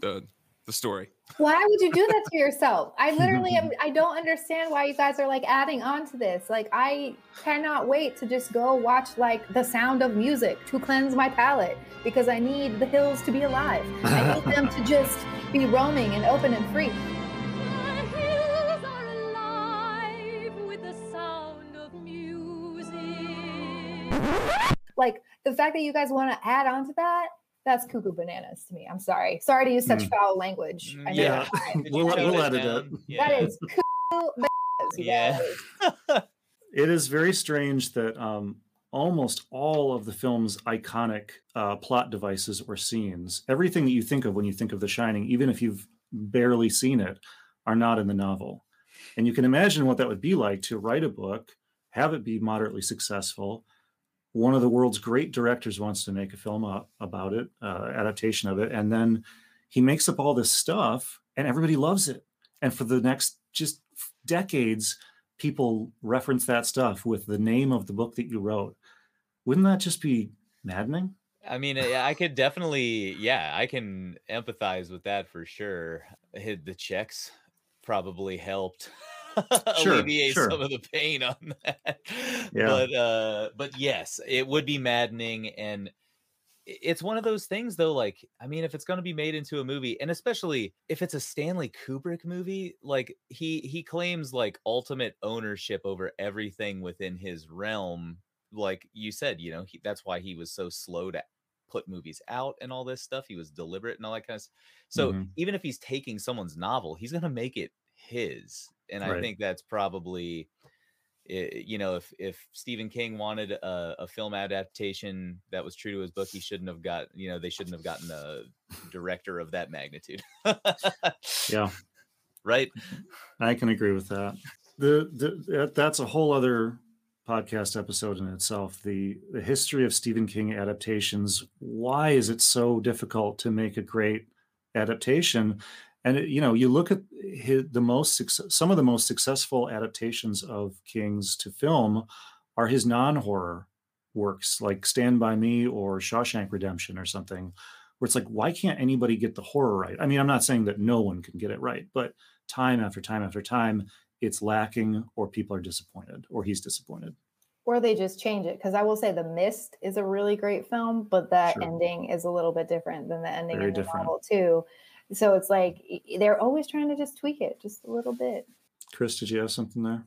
the the story. why would you do that to yourself i literally am i don't understand why you guys are like adding on to this like i cannot wait to just go watch like the sound of music to cleanse my palate because i need the hills to be alive i need them to just be roaming and open and free The hills are alive with the sound of music. like the fact that you guys want to add on to that, that's cuckoo bananas to me. I'm sorry. Sorry to use such Mm. foul language. I know Yeah. it's fine. Could you We'll- tone we'll it edit down? that. Yeah. That is cuckoo bananas, Yeah. It is very strange that um, almost all of the film's iconic uh, plot devices or scenes, everything that you think of when you think of The Shining, even if you've barely seen it, are not in the novel. And you can imagine what that would be like to write a book, have it be moderately successful. One of the world's great directors wants to make a film uh, about it, uh, adaptation of it, and then he makes up all this stuff, and everybody loves it. And for the next just decades, people reference that stuff with the name of the book that you wrote. Wouldn't that just be maddening? I mean, I I could definitely, yeah, I can empathize with that for sure. Hit the checks probably helped Sure, alleviate sure. some of the pain on that. Yeah. But uh but yes, it would be maddening and it's one of those things though like I mean if it's going to be made into a movie and especially if it's a Stanley Kubrick movie like he he claims like ultimate ownership over everything within his realm like you said you know he, that's why he was so slow to put movies out and all this stuff he was deliberate and all that kind of s- so Mhm. even if he's taking someone's novel he's going to make it his and i think that's probably i- you know if if stephen king wanted a, a film adaptation that was true to his book he shouldn't have got you know they shouldn't have gotten a director of that magnitude Yeah, right I can agree with that. The, the that- that's a whole other podcast episode in itself. The the history of Stephen King adaptations. Why is it so difficult to make a great adaptation? And it, you know, you look at his, the most success, some of the most successful adaptations of King's to film are his non-horror works, like Stand by Me or Shawshank Redemption or something, where it's like, why can't anybody get the horror right? I mean, I'm not saying that no one can get it right, but time after time after time, it's lacking, or people are disappointed, or he's disappointed. Or they just change it. Because I will say The Mist is a really great film, but that Sure. ending is a little bit different than the ending Very in the different. novel, too. So it's like i- i- they're always trying to just tweak it just a little bit. Chris, did you have something there?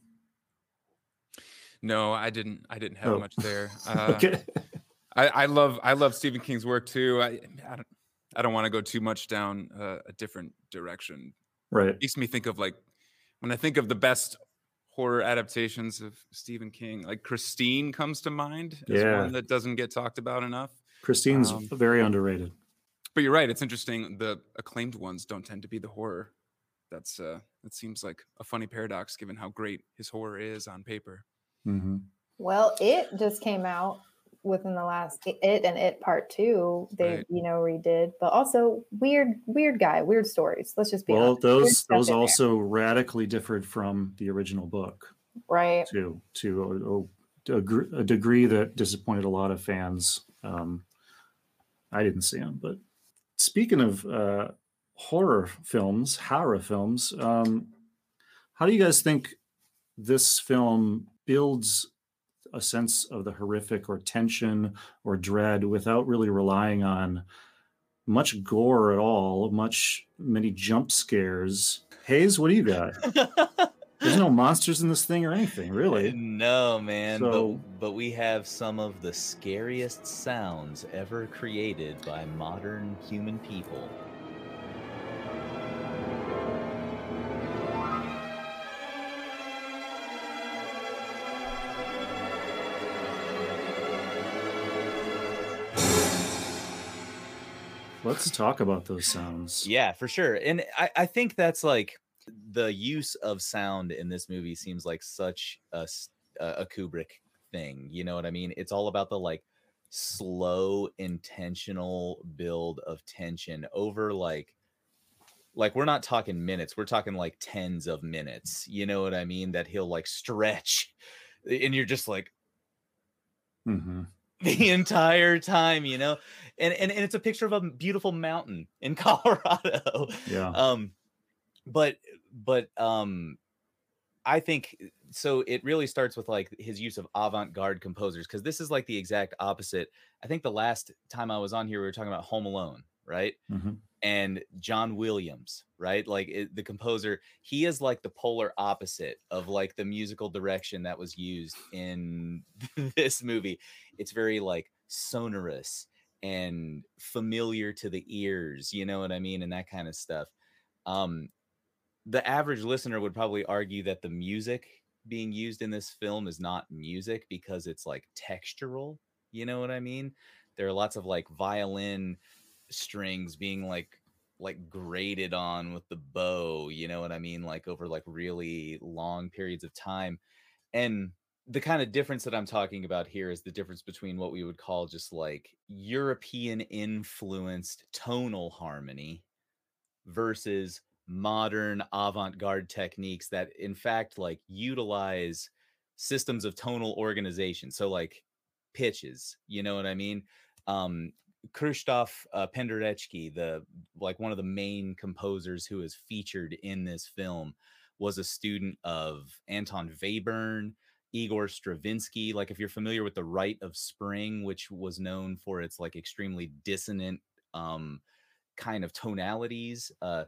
No, I didn't. I didn't have Oh. much there. Uh, okay. I, I love I love Stephen King's work too. I I don't I don't want to go too much down uh, a different direction. Right. It makes me think of like when I think of the best horror adaptations of Stephen King, like Christine comes to mind as Yeah. one that doesn't get talked about enough. Christine's Um, very underrated. But you're right; it's interesting. The acclaimed ones don't tend to be the horror. That's uh, that seems like a funny paradox, given how great his horror is on paper. hmm Well, it just came out within the last it and it part two. They Right. you know redid, but also weird weird guy, weird stories. Let's just be Well, honest. Those stuff those in there, also radically differed from the original book right. to to a, a, a degree that disappointed a lot of fans. Um, I didn't see them, but speaking of uh, horror films, horror films, um, how do you guys think this film builds a sense of the horrific or tension or dread without really relying on much gore at all, much many jump scares? Hayes, what do you got? There's no monsters in this thing or anything, really. No, man. So- but, but we have some of the scariest sounds ever created by modern human people. Let's talk about those sounds. Yeah, for sure. And I, I think that's like the use of sound in this movie seems like such a, a Kubrick thing. You know what I mean? It's all about the like slow, intentional build of tension over like like we're not talking minutes, we're talking like tens of minutes. You know what I mean? That he'll like stretch and you're just like hmm the entire time, you know? And, and and it's a picture of a beautiful mountain in Colorado. Yeah. Um but but um I think so it really starts with like his use of avant-garde composers because this is like the exact opposite. I think the last time I was on here we were talking about Home Alone, right? hmm and John Williams, right? Like it, the composer, he is like the polar opposite of like the musical direction that was used in this movie. It's very like sonorous and familiar to the ears you know what i mean and that kind of stuff um the average listener would probably argue that the music being used in this film is not music because it's like textural you know what i mean? There are lots of like violin strings being like like graded on with the bow you know what i mean? Like over like really long periods of time. And the kind of difference that i'm talking about here is the difference between what we would call just like european influenced tonal harmony versus modern avant-garde techniques that in fact like utilize systems of tonal organization so like pitches you know what i mean um Krzysztof uh, Penderecki, the like one of the main composers who is featured in this film, was a student of Anton Webern, Igor Stravinsky. Like if you're familiar with the Rite of Spring, which was known for its like extremely dissonant um, kind of tonalities, uh,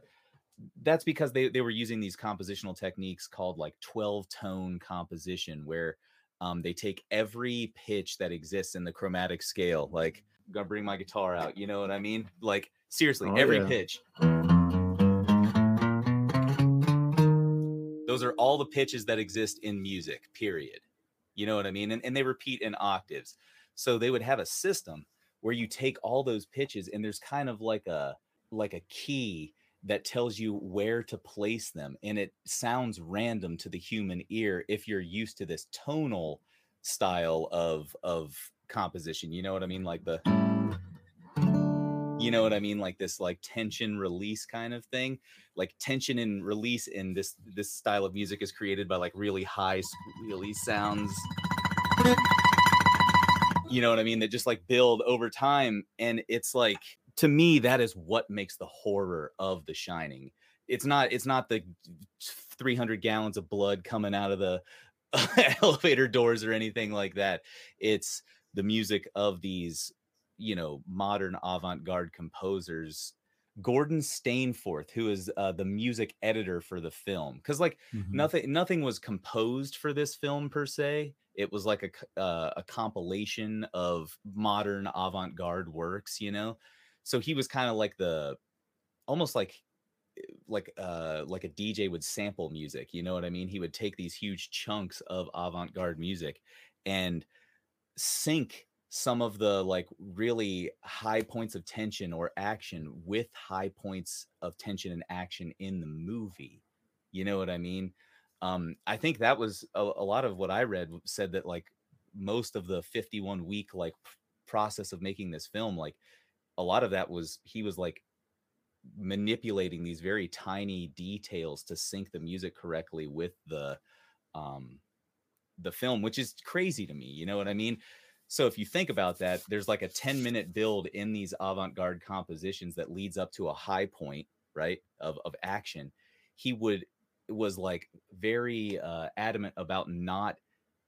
that's because they they were using these compositional techniques called like 12 tone composition, where um, they take every pitch that exists in the chromatic scale, like I'm gonna bring my guitar out. You know what I mean? Like seriously, Oh, every yeah. pitch. Those are all the pitches that exist in music, period. You know what I mean? And, and they repeat in octaves. So they would have a system where you take all those pitches and there's kind of like a like a key that tells you where to place them and it sounds random to the human ear if you're used to this tonal style of of composition you know what i mean? Like the you know what i mean? Like this like tension release kind of thing? Like tension and release in this this style of music is created by like really high squealy sounds. You know what i mean? That just like build over time and it's like to me that is what makes the horror of the shining. It's not it's not the 300 gallons of blood coming out of the elevator doors or anything like that. It's the music of these you know modern avant-garde composers gordon stainforth who is uh, the music editor for the film. Because like Mhm. nothing nothing was composed for this film per se. It was like a uh, a compilation of modern avant-garde works you know so he was kind of like the almost like eh, like uh like a DJ would sample music you know what i mean? He would take these huge chunks of avant-garde music and sync some of the like really high points of tension or action with high points of tension and action in the movie you know what i mean? Um i think that was a, a lot of what i read said that like most of the 51 week like process of making this film like a lot of that was he was like manipulating these very tiny details to sync the music correctly with the um the film which is crazy to me you know what i mean? So if you think about that there's like a 10 minute build in these avant-garde compositions that leads up to a high point right of of action. He would was like very uh adamant about not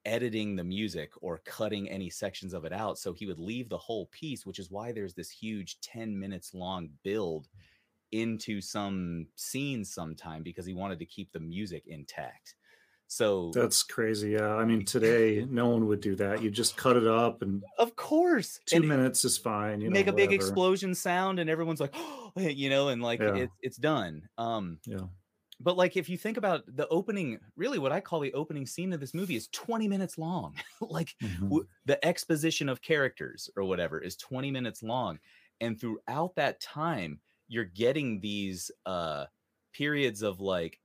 editing the music or cutting any sections of it out so he would leave the whole piece which is why there's this huge 10 minutes long build into some scene sometime because he wanted to keep the music intact so That's crazy. Yeah. I mean, today, no one would do that. You just cut it up and of course two and minutes is fine. You know, make a big explosion sound and everyone's like you know and like Yeah. it's it's done um Yeah. But like if you think about the opening really what i call the opening scene of this movie is 20 minutes long like Mhm. w- the exposition of characters or whatever is 20 minutes long and throughout that time you're getting these uh periods of like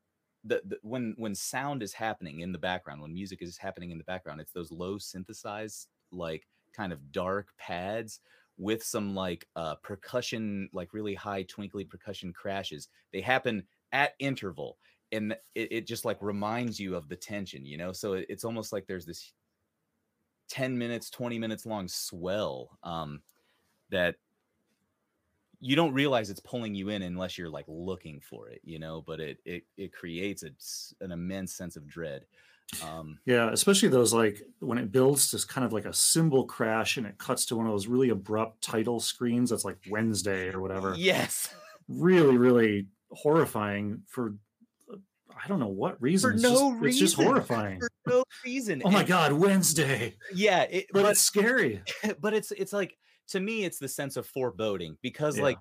the, the when when sound is happening in the background when music is happening in the background it's those low synthesized like kind of dark pads with some like uh percussion like really high twinkly percussion crashes they happen at interval and it, it just like reminds you of the tension you know? So it- it's almost like there's this 10 minutes 20 minutes long swell um that you don't realize it's pulling you in unless you're like looking for it you know? But it it, it creates a an immense sense of dread um Yeah, especially those like when it builds to kind of like a cymbal crash and it cuts to one of those really abrupt title screens that's like Wednesday or whatever. yes. Really, really horrifying for uh, I don't know what reason. For it's, no just, it's just horrifying. for no reason. Oh my God, Wednesday. Yeah, it, But but it's scary. but it's it's like to me it's the sense of foreboding because Yeah. like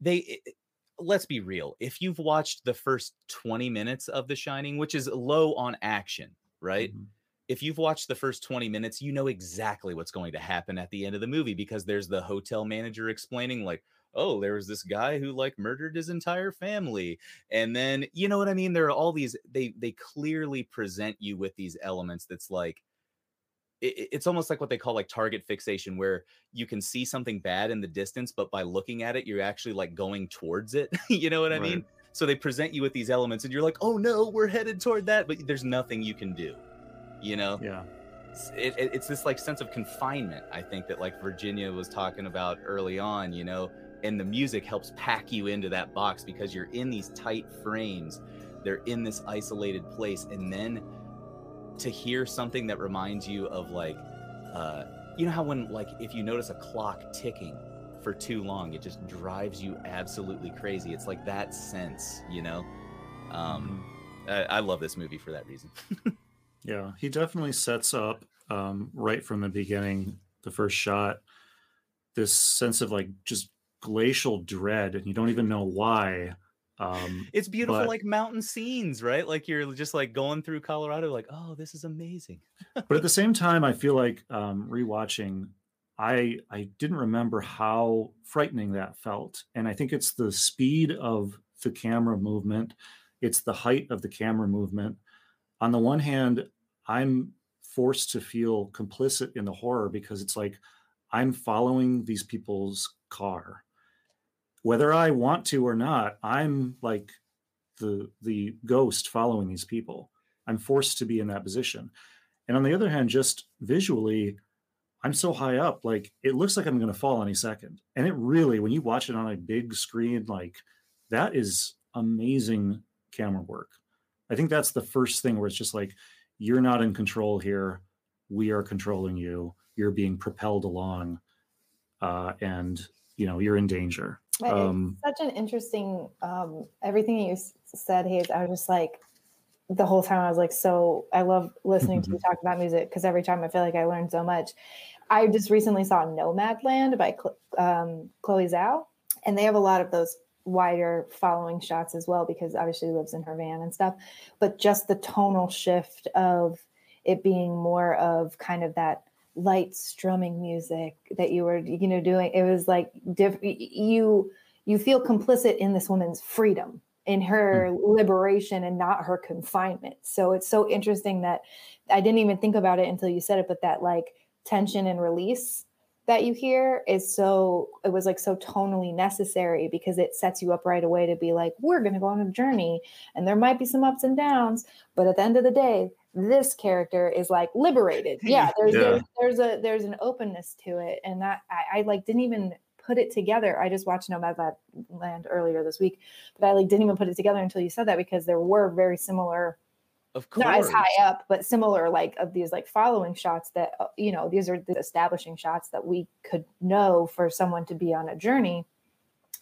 they it- let's be real if you've watched the first 20 minutes of the shining which is low on action right Mhm. if you've watched the first 20 minutes you know exactly what's going to happen at the end of the movie because there's the hotel manager explaining like oh there was this guy who like murdered his entire family. And then you know what i mean? There are all these they they clearly present you with these elements that's like it, it- it's almost like what they call like target fixation where you can see something bad in the distance but by looking at it you're actually like going towards it. You know what i mean? So they present you with these elements and you're like oh no we're headed toward that but there's nothing you can do you know? Yeah. it, it- it's this like sense of confinement i think that like virginia was talking about early on you know and the music helps pack you into that box because you're in these tight frames. They're in this isolated place. And then to hear something that reminds you of like uh you know how when like if you notice a clock ticking for too long it just drives you absolutely crazy. It's like that sense you know? Um I, I love this movie for that reason. Yeah, he definitely sets up um, right from the beginning, the first shot, this sense of like just glacial dread, and you don't even know why. Um, It's beautiful, But- like mountain scenes, right? Like you're just like going through Colorado, like, oh, this is amazing. but at the same time, I feel like um, rewatching, I I didn't remember how frightening that felt, and I think it's the speed of the camera movement, it's the height of the camera movement. On the one hand, I'm forced to feel complicit in the horror because it's like I'm following these people's car, whether I want to or not. I'm like the the ghost following these people. I'm forced to be in that position. And on the other hand, just visually, I'm so high up, like it looks like I'm going to fall any second. And it really, when you watch it on a big screen, like that is amazing camera work. I think that's the first thing where it's just like, you're not in control here. We are controlling you. You're being propelled along. Uh, and, you know, you're in danger. Um, such an interesting um everything you said hayes i was just like the whole time i was like so i love listening to you talk about music because every time i feel like i learn so much. I just recently saw nomadland by um, chloe zhao and they have a lot of those wider following shots as well because obviously she lives in her van and stuff but just the tonal shift of it being more of kind of that light strumming music that you were you know doing it was like diff- you you feel complicit in this woman's freedom in her hmm. liberation and not her confinement. So it's so interesting that i didn't even think about it until you said it but that like tension and release that you hear is so it was like so tonally necessary because it sets you up right away to be like we're going to go on a journey and there might be some ups and downs but at the end of the day this character is like liberated. Yeah. There's Yeah. There's, there's a there's an openness to it and that I, I like didn't even put it together. I just watched nomadland land earlier this week but i like didn't even put it together until you said that because there were very similar Of course. not as high up, but similar like of these like following shots that uh, you know these are the establishing shots that we could know for someone to be on a journey.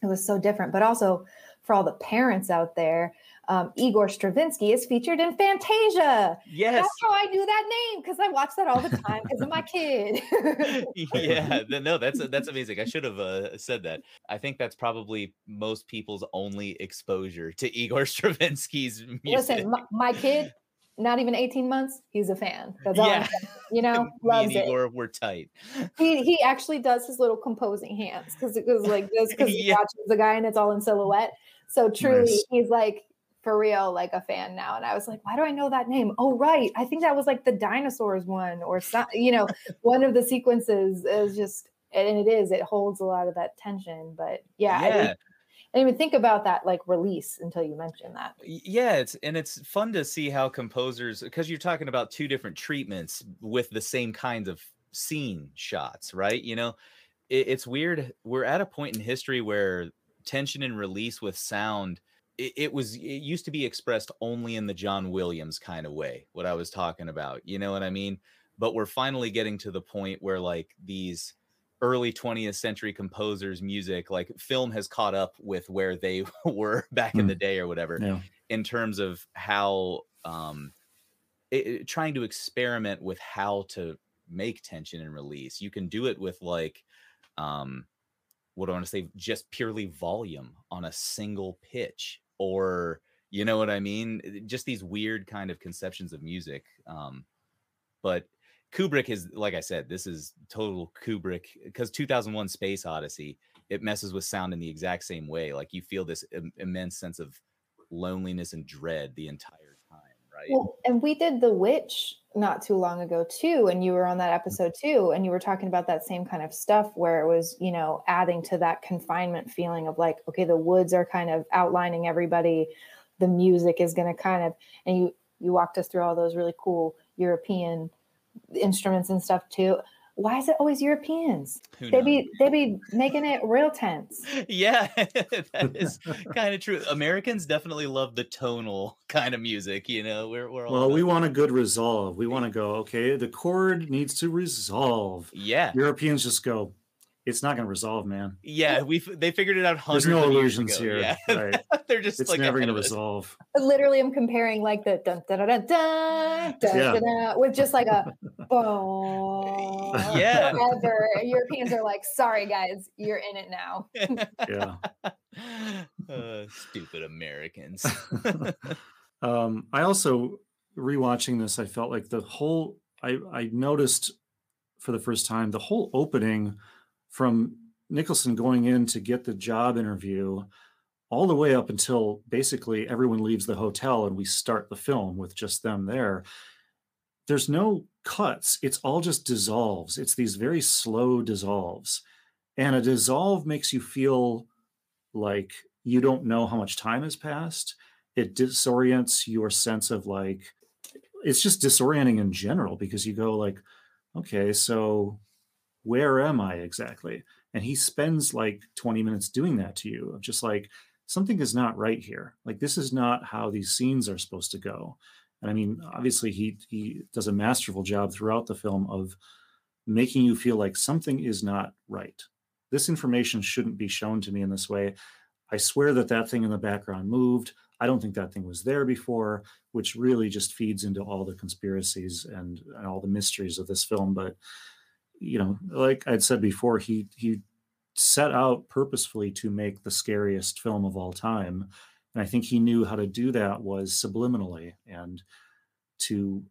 It was so different, but also for all the parents out there, um, Igor Stravinsky is featured in Fantasia. Yes. That's how I knew that name because I watch that all the time because of my kid. yeah, no, that's that's amazing. I should have uh, said that. I think that's probably most people's only exposure to Igor Stravinsky's music. Listen, my, my kid, not even 18 months, he's a fan. That's all I'm Yeah. You know, Me loves and it. Igor were tight. he he actually does his little composing hands because it was like this because he Yeah. watches the guy and it's all in silhouette. So truly, Nice. he's like for real, like a fan now. And I was like, why do I know that name? Oh, right, I think that was like the dinosaurs one or some, you know, one of the sequences is just, and it is, it holds a lot of that tension. But yeah, I, didn't, I didn't even think about that like release until you mentioned that. Yeah it's and it's fun to see how composers because you're talking about two different treatments with the same kinds of scene shots right you know it, it's weird we're at a point in history where tension and release with sound it, it was it used to be expressed only in the john williams kind of way what i was talking about you know what i mean but we're finally getting to the point where like these early 20th century composers music like film has caught up with where they were back in Hmm. the day or whatever Yeah. in terms of how um it, it- trying to experiment with how to make tension and release you can do it with like um what do i want to say just purely volume on a single pitch or you know what i mean? Uh, just these weird kind of conceptions of music um but kubrick is like i said this is total kubrick because 2001 space odyssey it messes with sound in the exact same way like you feel this im- immense sense of loneliness and dread the entire time right? Well, and we did The Witch not too long ago too, and you were on that mm-hmm. episode too, and you were talking about that same kind of stuff where it was, you know, adding to that confinement feeling of like, okay, the woods are kind of outlining everybody, the music is going to kind of, and you you walked us through all those really cool European instruments and stuff too. Why is it always Europeans? They knows? be they be making it real tense. yeah that is kind of true americans definitely love the tonal kind of music you know we're, we're all Well, we want a good resolve. We want to go, okay, the chord needs to resolve. yeah Europeans just go, it's not going to resolve, man. yeah we they figured it out There's no of years illusions ago. here. yeah Right. they're just It's like never going to of us. resolve. literally I'm comparing like the dun dun dun dun dun, dun, Yeah. dun, dun, with just like a boom Yeah. forever. Europeans are like, sorry guys, you're in it now. Yeah. Uh, stupid americans um, I also rewatching this, I felt like the whole I I noticed for the first time the whole opening from Nicholson going in to get the job interview all the way up until basically everyone leaves the hotel and we start the film with just them there. There's no cuts. It's all just dissolves. It's these very slow dissolves. And a dissolve makes you feel like you don't know how much time has passed. It disorients your sense of like, it's just disorienting in general because you go like, okay, so where am I exactly? And he spends like 20 minutes doing that to you of just like, something is not right here. Like this is not how these scenes are supposed to go. And I mean, obviously he he does a masterful job throughout the film of making you feel like something is not right. This information shouldn't be shown to me in this way. I swear that that thing in the background moved. I don't think that thing was there before, which really just feeds into all the conspiracies and, and all the mysteries of this film. But you know, like I'd said before, he he set out purposefully to make the scariest film of all time. And I think he knew how to do that was subliminally and to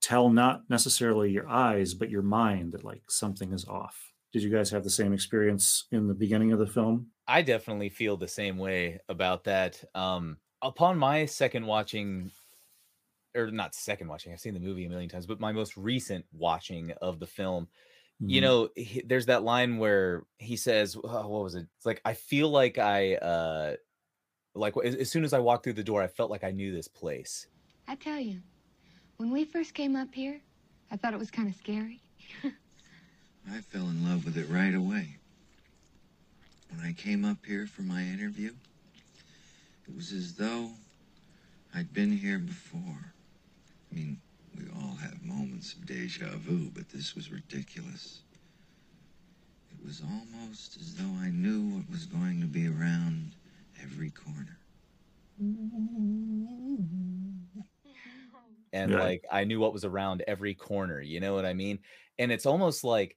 tell not necessarily your eyes, but your mind that like something is off. Did you guys have the same experience in the beginning of the film? I definitely feel the same way about that. Um, upon my second watching, or not second watching, I've seen the movie a million times, but my most recent watching of the film, you Mhm. know, he, there's that line where he says, oh, "What was it?" It's like I feel like I, uh, like as, as soon as I walked through the door, I felt like I knew this place. I tell you, when we first came up here, I thought it was kind of scary. I fell in love with it right away. When I came up here for my interview, it was as though I'd been here before. I mean, we all have moments of deja vu, but this was ridiculous. It was almost as though I knew what was going to be around every corner. and Yeah. like I knew what was around every corner. You know what I mean? And it's almost like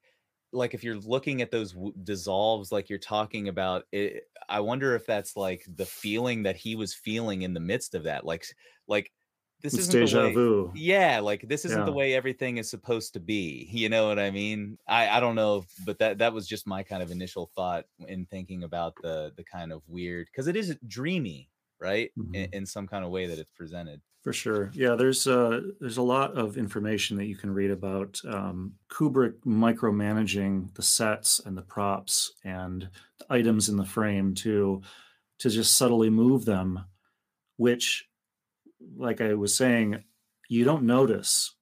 like if you're looking at those w- dissolves like you're talking about it i wonder if that's like the feeling that he was feeling in the midst of that like like this isn't the deja way, vu. yeah like this isn't the way everything is supposed to be you know what i mean i i don't know but that that was just my kind of initial thought in thinking about the the kind of weird because it is dreamy right in, Mhm. in some kind of way that it's presented For sure. Yeah, there's uh there's a lot of information that you can read about um, Kubrick micromanaging the sets and the props and the items in the frame to to just subtly move them, which, like I was saying, you don't notice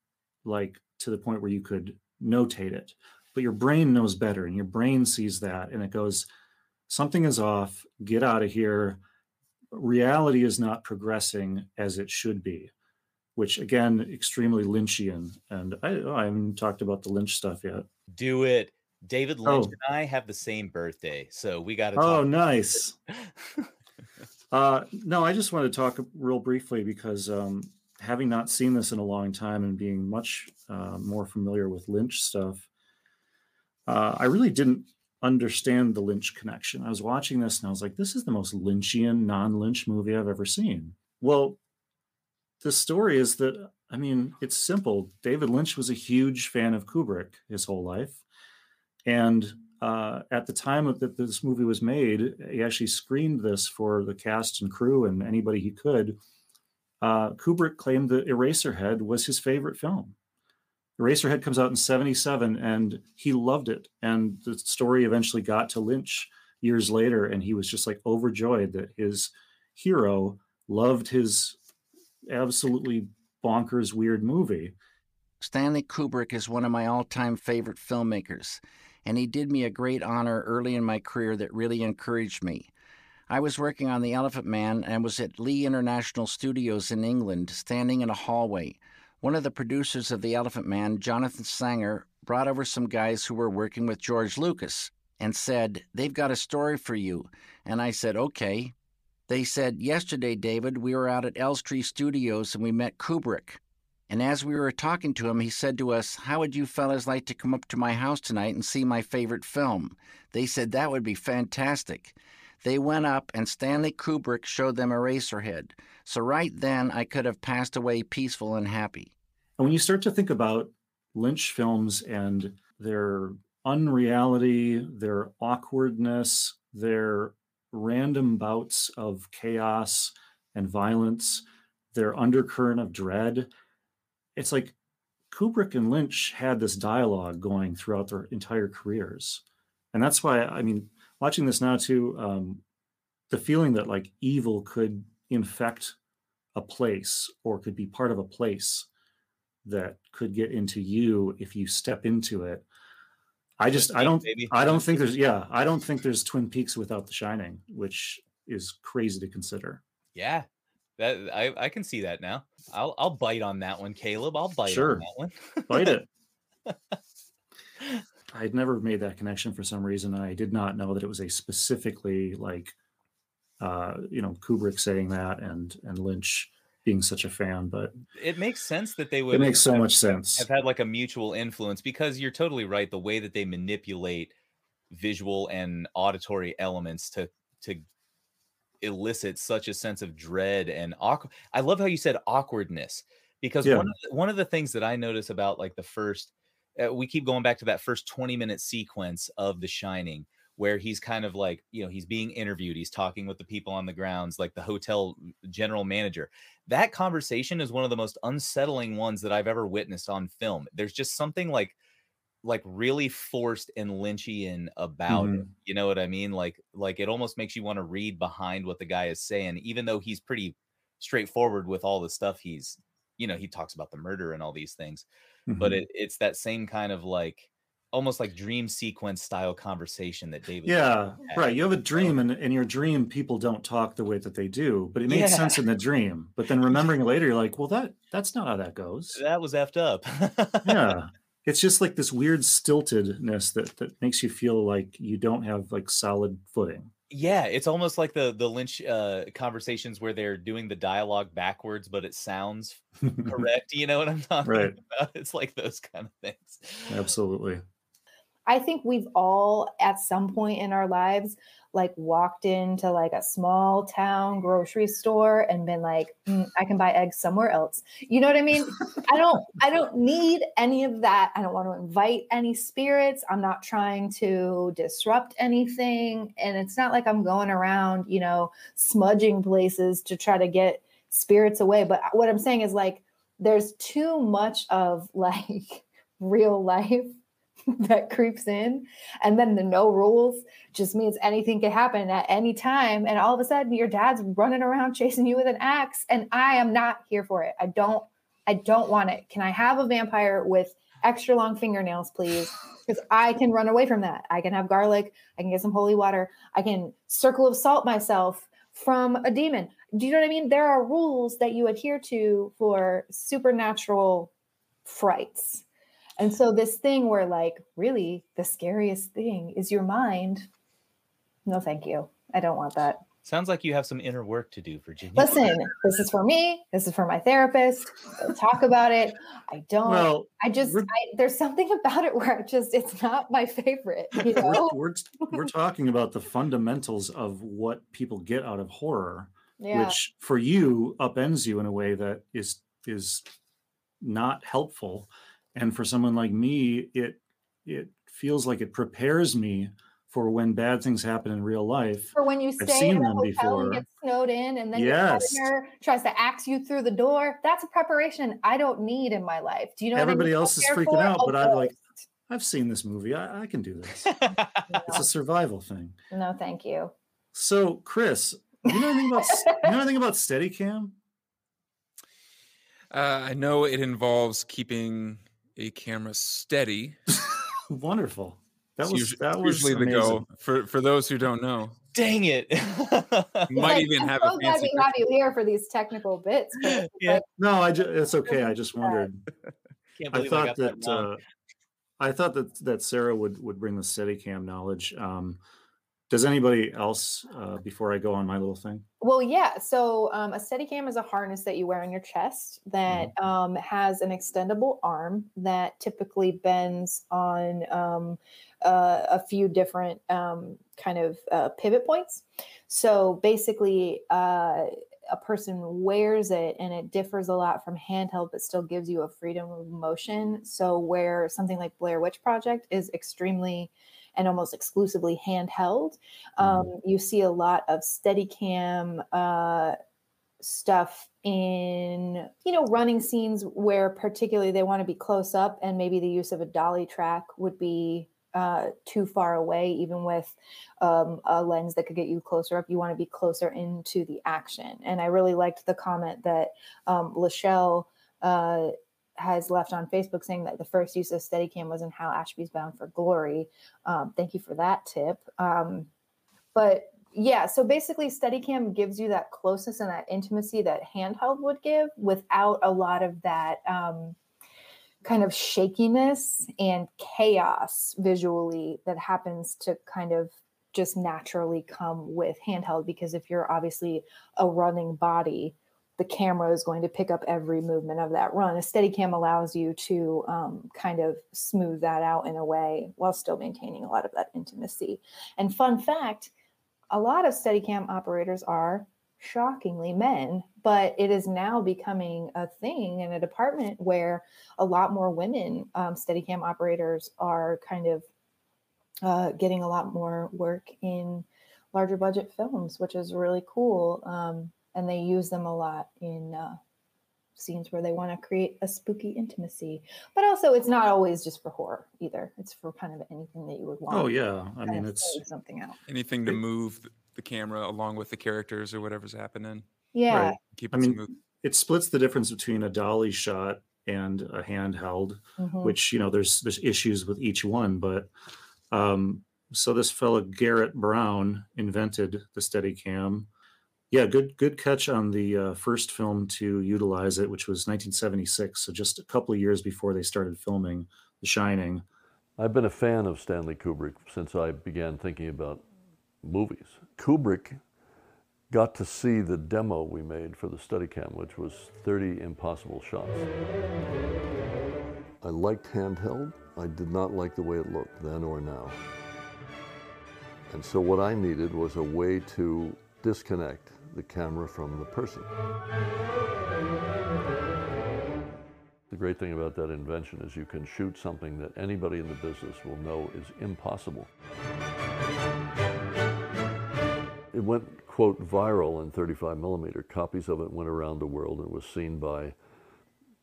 like to the point where you could notate it, but your brain knows better and your brain sees that and it goes, something is off, get out of here reality is not progressing as it should be, which again, extremely Lynchian. And I, oh, I haven't talked about the Lynch stuff yet. do it David Lynch Oh. and I have the same birthday, so we got to. Oh, nice. Uh, no, I just wanted to talk real briefly because um, having not seen this in a long time and being much uh, more familiar with Lynch stuff, uh, I really didn't understand the Lynch connection. I was watching this and I was like, this is the most Lynchian, non Lynch movie I've ever seen. Well, the story is that, I mean, it's simple. David Lynch was a huge fan of Kubrick his whole life. And uh, at the time that this movie was made, he actually screened this for the cast and crew and anybody he could. Uh, Kubrick claimed that Eraserhead was his favorite film. Eraserhead comes out in 77 and he loved it. And the story eventually got to Lynch years later, and he was just like overjoyed that his hero loved his absolutely bonkers, weird movie. Stanley Kubrick is one of my all time favorite filmmakers, and he did me a great honor early in my career that really encouraged me. I was working on The Elephant Man and was at Lee International Studios in England, standing in a hallway. One of the producers of The Elephant Man, Jonathan Sanger, brought over some guys who were working with George Lucas and said, They've got a story for you. And I said, Okay. They said, Yesterday, David, we were out at Elstree Studios and we met Kubrick. And as we were talking to him, he said to us, How would you fellas like to come up to my house tonight and see my favorite film? They said that would be fantastic. They went up, and Stanley Kubrick showed them Eraserhead. So right then, I could have passed away peaceful and happy. And when you start to think about Lynch films and their unreality, their awkwardness, their random bouts of chaos and violence, their undercurrent of dread, it's like Kubrick and Lynch had this dialogue going throughout their entire careers. And that's why, I mean, watching this now too, um, the feeling that like evil could infect a place or could be part of a place that could get into you if you step into it. I just I don't. I don't think there's yeah, I don't think there's Twin Peaks without The Shining, which is crazy to consider. Yeah, that I, I can see that now. I'll I'll bite on that one, Caleb. I'll bite Sure. on that one. Bite it. I'd never made that connection for some reason. I did not know that it was a specifically like uh, you know, Kubrick saying that and and Lynch being such a fan, but It makes sense that they would. it makes so have- much sense. have had like a mutual influence because you're totally right. The way that they manipulate visual and auditory elements to to elicit such a sense of dread and awkward. I love how you said awkwardness because Yeah. one of the, one of the things that I notice about like the first, uh, we keep going back to that first 20 minute sequence of The Shining where he's kind of like you know he's being interviewed he's talking with the people on the grounds like the hotel general manager that conversation is one of the most unsettling ones that i've ever witnessed on film there's just something like like really forced and lynchian about it Mhm. you know what i mean like like it almost makes you want to read behind what the guy is saying even though he's pretty straightforward with all the stuff he's you know he talks about the murder and all these things but Mhm. it, it's that same kind of like almost like dream sequence style conversation that david Yeah, had. right. You have a dream, and in your dream, people don't talk the way that they do, but it makes Yeah. sense in the dream. But then remembering later, you're like, well, that that's not how that goes. that was effed up Yeah, it's just like this weird stiltedness that that makes you feel like you don't have like solid footing. Yeah, it's almost like the the Lynch uh, conversations where they're doing the dialogue backwards, but it sounds correct. You know what I'm talking Right. about? It's like those kind of things. Absolutely. I think we've all at some point in our lives like walked into like a small town grocery store and been like "Mm, I can buy eggs somewhere else. You know what I mean? I don't I don't need any of that. I don't want to invite any spirits. I'm not trying to disrupt anything and it's not like I'm going around, you know, smudging places to try to get spirits away, but what I'm saying is like there's too much of like real life that creeps in. And then the no rules just means anything can happen at any time. And all of a sudden your dad's running around chasing you with an axe and i am not here for it. I don't i don't want it. Can i have a vampire with extra long fingernails please? Because i can run away from that. I can have garlic. I can get some holy water. I can circle of salt myself from a demon. Do you know what i mean? There are rules that you adhere to for supernatural frights And so this thing where like really the scariest thing is your mind. No, thank you. I don't want that. Sounds like you have some inner work to do, Virginia. Listen, this is for me. This is for my therapist. We'll talk about it. I don't. Well, I just I, there's something about it where I just it's not my favorite. You we're, we're, we're talking about the fundamentals of what people get out of horror yeah. which for you upends you in a way that is is not helpful and for someone like me it it feels like it prepares me for when bad things happen in real life For when you I've stay seen in a them hotel before. and get snowed in, and then Yes. your partner tries to axe you through the door. That's a preparation I don't need in my life. Do you know? everybody need else is freaking for? out but I'm like, I've seen this movie i, I can do this it's a survival thing no, thank you. so chris you know anything about s- you know anything about steadicam Uh, I know it involves keeping a camera steady. wonderful that was usu- that was usually the amazing. go. For for those who don't know, Dang it. might Like, even I'm have so a glad fancy. we have you here for these technical bits. Yeah. no i just it's okay i just wondered I believe I, thought that, that, uh, I thought that that Sarah would would bring the Steadicam knowledge. Um, does anybody else uh, before I go on my little thing? Well, yeah. So um, a Steadicam is a harness that you wear on your chest that Mm-hmm. um, has an extendable arm that typically bends on um, uh, a few different um, kind of uh, pivot points. So basically, uh, a person wears it and it differs a lot from handheld, but still gives you a freedom of motion. So where something like Blair Witch Project is extremely and almost exclusively handheld, um, you see a lot of Steadicam uh, stuff in you know running scenes where particularly they want to be close up and maybe the use of a dolly track would be uh, too far away even with um, a lens that could get you closer up. You want to be closer into the action. And i really liked the comment that um, lachelle uh, has left on facebook saying that the first use of steadicam was in Hal Ashby's bound for glory. Um, thank you for that tip. Um, but yeah so basically steadicam gives you that closeness and that intimacy that handheld would give without a lot of that um, kind of shakiness and chaos visually that happens to kind of just naturally come with handheld. Because if you're obviously a running body the camera is going to pick up every movement of that run a steadicam allows you to um, kind of smooth that out in a way while still maintaining a lot of that intimacy and fun fact a lot of Steadicam operators are shockingly men, but it is now becoming a thing in a department where a lot more women um, Steadicam operators are kind of uh, getting a lot more work in larger budget films, which is really cool. Um, and they use them a lot in uh, scenes where they want to create a spooky intimacy. But also, it's not always just for horror either. It's for kind of anything that you would want. Oh yeah, I mean it's something out. Anything to move the camera along with the characters or whatever's happening. Yeah. Right. Keep I it mean, smooth. it splits the difference between a dolly shot and a handheld, Mhm. which you know there's there's issues with each one, but um, so this fellow Garrett Brown invented the Steadicam. Yeah, good good catch on the uh, first film to utilize it, which was 1976, so just a couple of years before they started filming The Shining. I've been a fan of Stanley Kubrick since I began thinking about movies. Kubrick got to see the demo we made for the Steadicam, which was 30 impossible shots. I liked handheld. I did not like the way it looked then or now. And so what I needed was a way to disconnect the camera from the person. The great thing about that invention is you can shoot something that anybody in the business will know is impossible. It went, quote, viral in 35 millimeter. Copies of it went around the world and was seen by,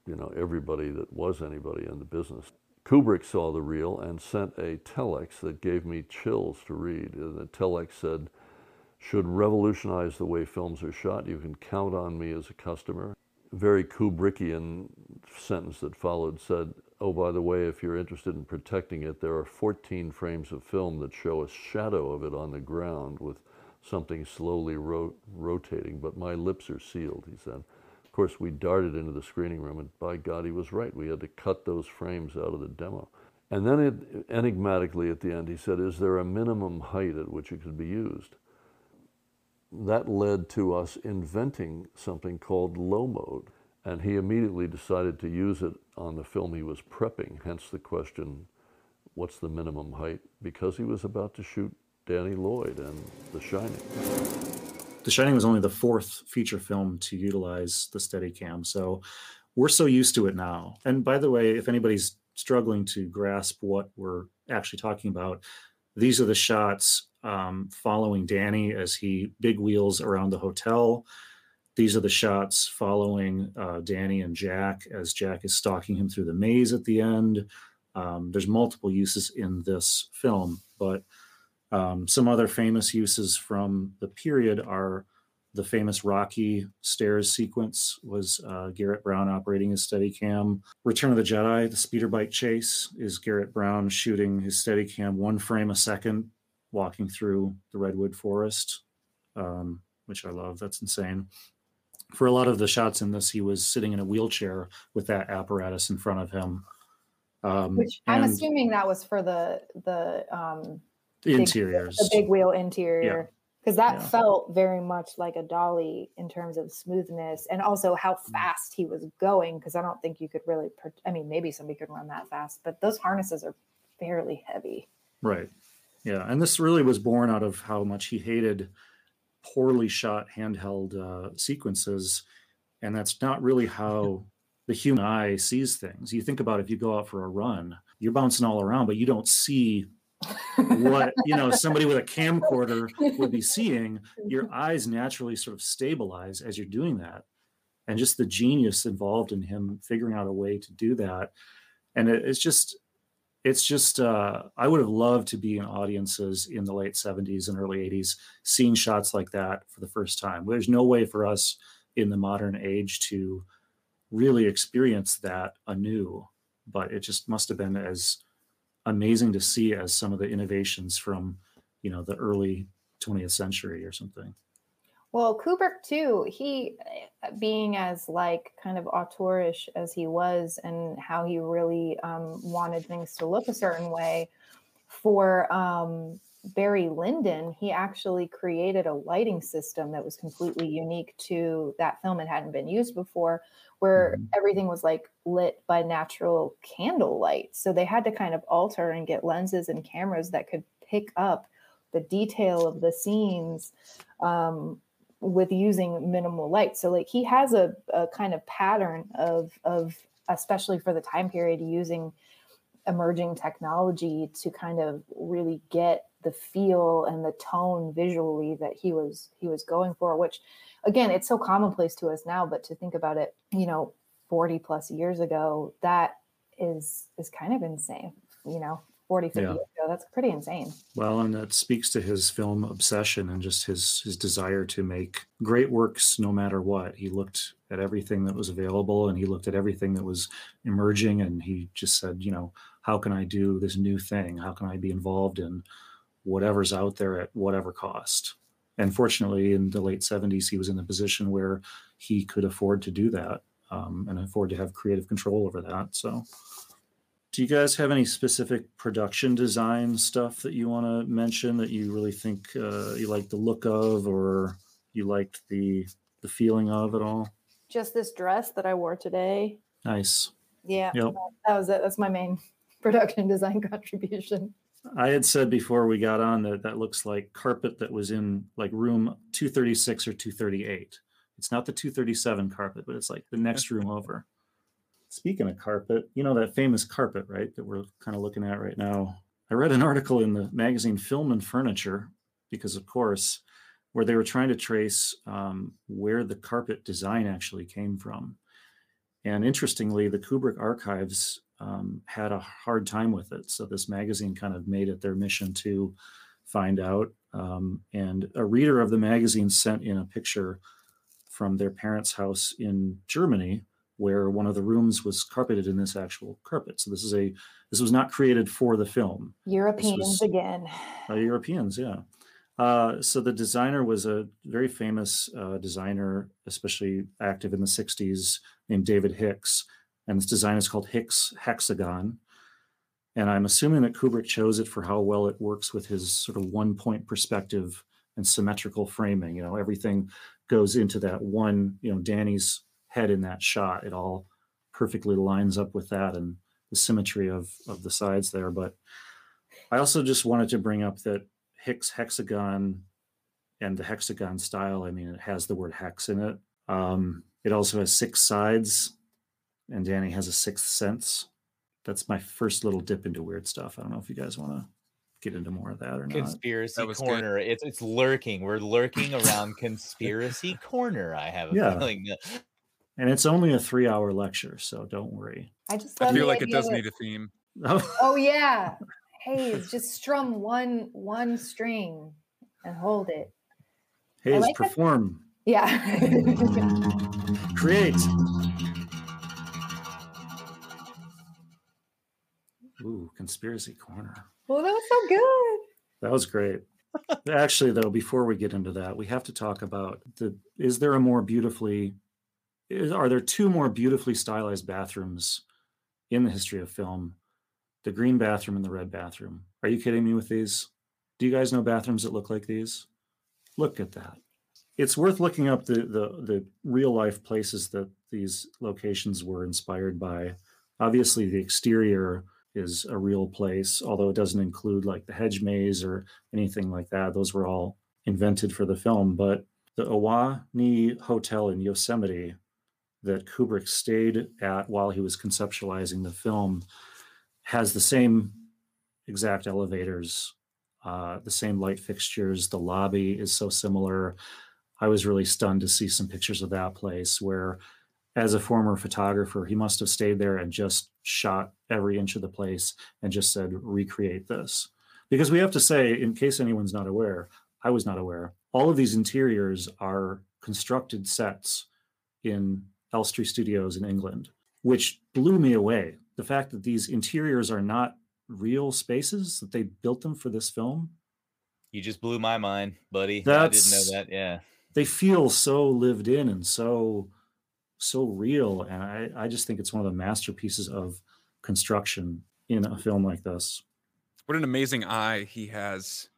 you know, everybody that was anybody in the business. Kubrick saw the reel and sent a telex that gave me chills to read. And the telex said, should revolutionize the way films are shot. You can count on me as a customer. Very Kubrickian sentence that followed said, oh, by the way, if you're interested in protecting it, there are 14 frames of film that show a shadow of it on the ground with something slowly ro- rotating, but my lips are sealed, he said. Of course, we darted into the screening room, and by God, he was right. We had to cut those frames out of the demo. And then, it, enigmatically at the end, he said, Is there a minimum height at which it could be used? That led to us inventing something called low mode. And he immediately decided to use it on the film he was prepping, hence the question, What's the minimum height? Because he was about to shoot Danny Lloyd and The Shining. The Shining was only the fourth feature film to utilize the Steadicam, so we're so used to it now. And by the way, if anybody's struggling to grasp what we're actually talking about, these are the shots um, following Danny as he big wheels around the hotel. These are the shots following uh, Danny and Jack as Jack is stalking him through the maze at the end. Um, there's multiple uses in this film, but um, some other famous uses from the period are the famous Rocky stairs sequence was uh, Garrett Brown operating his Steadicam. Return of the Jedi, the speeder bike chase is Garrett Brown shooting his Steadicam one frame a second, walking through the redwood forest, um, which I love. That's insane. For a lot of the shots in this, he was sitting in a wheelchair with that apparatus in front of him. Um, Which I'm assuming that was for the the um the big- interiors. the big wheel interior. Because that Yeah. felt very much like a dolly in terms of smoothness and also how Mm. fast he was going. Because I don't think you could really, pro- I mean, maybe somebody could run that fast, but those harnesses are fairly heavy. Right. Yeah. And this really was born out of how much he hated poorly shot handheld uh, sequences. And that's not really how the human eye sees things. You think about if you go out for a run, you're bouncing all around, but you don't see what, you know, somebody with a camcorder would be seeing. Your eyes naturally sort of stabilize as you're doing that. And just the genius involved in him figuring out a way to do that. And it, it's just, it's just uh, I would have loved to be in audiences in the late 70s and early 80s seeing shots like that for the first time. There's no way for us in the modern age to really experience that anew, but it just must have been as amazing to see as some of the innovations from, you know, the early 20th century or something. Well, Kubrick too, he uh, being as like kind of auteurish as he was and how he really um, wanted things to look a certain way for um, Barry Lyndon, he actually created a lighting system that was completely unique to that film. It hadn't been used before, where everything was like lit by natural candlelight. So they had to kind of alter and get lenses and cameras that could pick up the detail of the scenes um, with using minimal light. So like he has a, a kind of pattern of of especially for the time period using emerging technology to kind of really get the feel and the tone visually that he was he was going for which again it's so commonplace to us now but to think about it you know 40 plus years ago that is is kind of insane you know 40 50 Yeah. years ago that's pretty insane Well, and that speaks to his film obsession and just his his desire to make great works no matter what. He looked at everything that was available and he looked at everything that was emerging and he just said, you know, how can I do this new thing? How can I be involved in whatever's out there at whatever cost? And fortunately, in the late 70s, he was in the position where he could afford to do that um, and afford to have creative control over that. So, do you guys have any specific production design stuff that you want to mention that you really think uh, you like the look of or you liked the the feeling of at all? just this dress that i wore today Nice. yeah Yep. that was it that's my main production design contribution I had said before we got on that that looks like carpet that was in like room 236 or 238. It's not the 237 carpet, but it's like the next room over. Speaking of carpet, you know that famous carpet, right? That we're kind of looking at right now. I read an article in the magazine Film and Furniture, because of course, where they were trying to trace um, where the carpet design actually came from. And interestingly, the Kubrick archives um, had a hard time with it. So this magazine kind of made it their mission to find out. Um, and a reader of the magazine sent in a picture from their parents' house in Germany, where one of the rooms was carpeted in this actual carpet. So this is a this was not created for the film. europeans was- again Uh, Europeans, yeah. Uh, so the designer was a very famous uh, designer, especially active in the 60s, named David Hicks. And this design is called Hicks Hexagon. And I'm assuming that Kubrick chose it for how well it works with his sort of one point perspective and symmetrical framing. You know, everything goes into that one, you know, Danny's head in that shot. It all perfectly lines up with that and the symmetry of of the sides there. But I also just wanted to bring up that Hicks hexagon and the hexagon style, I mean, it has the word hex in it. Um, it also has six sides, and Danny has a sixth sense. That's my first little dip into weird stuff. I don't know if you guys want to get into more of that or not. Conspiracy That good. corner. It's it's lurking. We're lurking around conspiracy corner. I have a Yeah. feeling. And it's only a three hour lecture, so don't worry. I just I feel like it does that- need a theme. Oh yeah. Hayes, just strum one one string and hold it. Hayes, like that. perform, Yeah. create. Ooh, conspiracy corner. well, that was so good. That was great. Actually, though, before we get into that, we have to talk about the is there a more beautifully is, are there two more beautifully stylized bathrooms in the history of film? The green bathroom and the red bathroom. Are you kidding me with these? Do you guys know bathrooms that look like these? Look at that. It's worth looking up the the the real life places that these locations were inspired by. Obviously, the exterior is a real place, although it doesn't include like the hedge maze or anything like that. Those were all invented for the film. But the Ahwahnee Hotel in Yosemite that Kubrick stayed at while he was conceptualizing the film has the same exact elevators, uh, the same light fixtures. The lobby is so similar. I was really stunned to see some pictures of that place where as a former photographer, he must have stayed there and just shot every inch of the place and just said, recreate this. Because we have to say, in case anyone's not aware, I was not aware, all of these interiors are constructed sets in Elstree Studios in England, which blew me away. The fact that these interiors are not real spaces, that they built them for this film, You just blew my mind, buddy. I didn't know that. Yeah. they feel so lived in and so so real and i i just think it's one of the masterpieces of construction in a film like this What an amazing eye he has.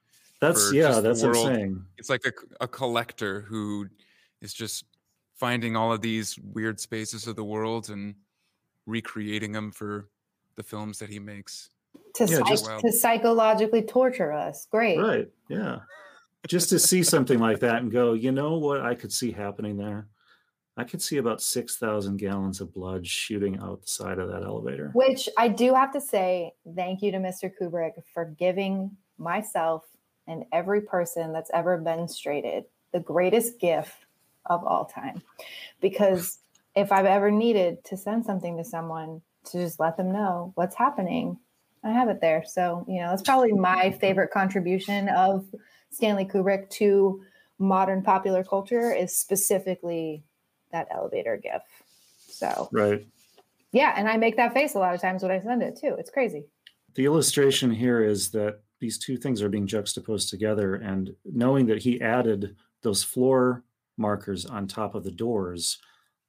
that's yeah that's what i'm saying It's like a collector who is just finding all of these weird spaces of the world and recreating them for the films that he makes. To, Yeah, psych- just- to psychologically torture us. Great. right yeah just to see something like that and go you know what i could see happening there i could see about 6000 gallons of blood shooting out the side of that elevator Which I do have to say, thank you to Mr. Kubrick for giving myself and every person that's ever been straighted the greatest gift of all time. Because if I've ever needed to send something to someone to just let them know what's happening, I have it there. So, you know, that's probably my favorite contribution of Stanley Kubrick to modern popular culture is specifically that elevator gif. So, right yeah, and I make that face a lot of times when I send it too. It's crazy. the illustration here is that these two things are being juxtaposed together and knowing that he added those floor markers on top of the doors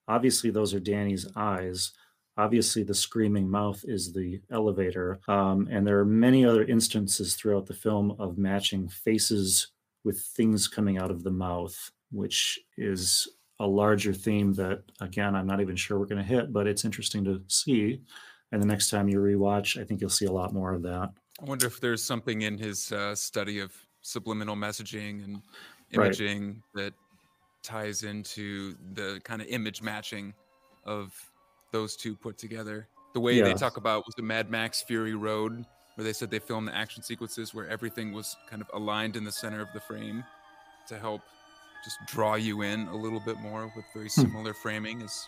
obviously those are danny's eyes obviously the screaming mouth is the elevator um, and there are many other instances throughout the film of matching faces with things coming out of the mouth which is a larger theme that again i'm not even sure we're going to hit but it's interesting to see and the next time you rewatch, I think you'll see a lot more of that. I wonder if there's something in his uh, study of subliminal messaging and Right. imaging that ties into the kind of image matching of those two put together. The way they talk about was the Mad Max Fury Road, where they said they filmed the action sequences where everything was kind of aligned in the center of the frame to help just draw you in a little bit more with very Hmm. similar framing as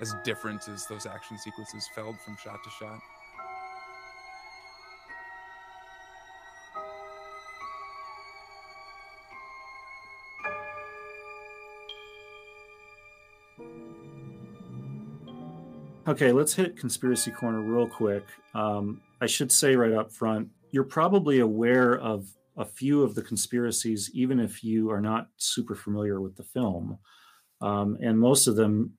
as different as those action sequences felt from shot to shot. Okay, let's hit conspiracy corner real quick. Um, I should say right up front, you're probably aware of a few of the conspiracies, even if you are not super familiar with the film. Um, and most of them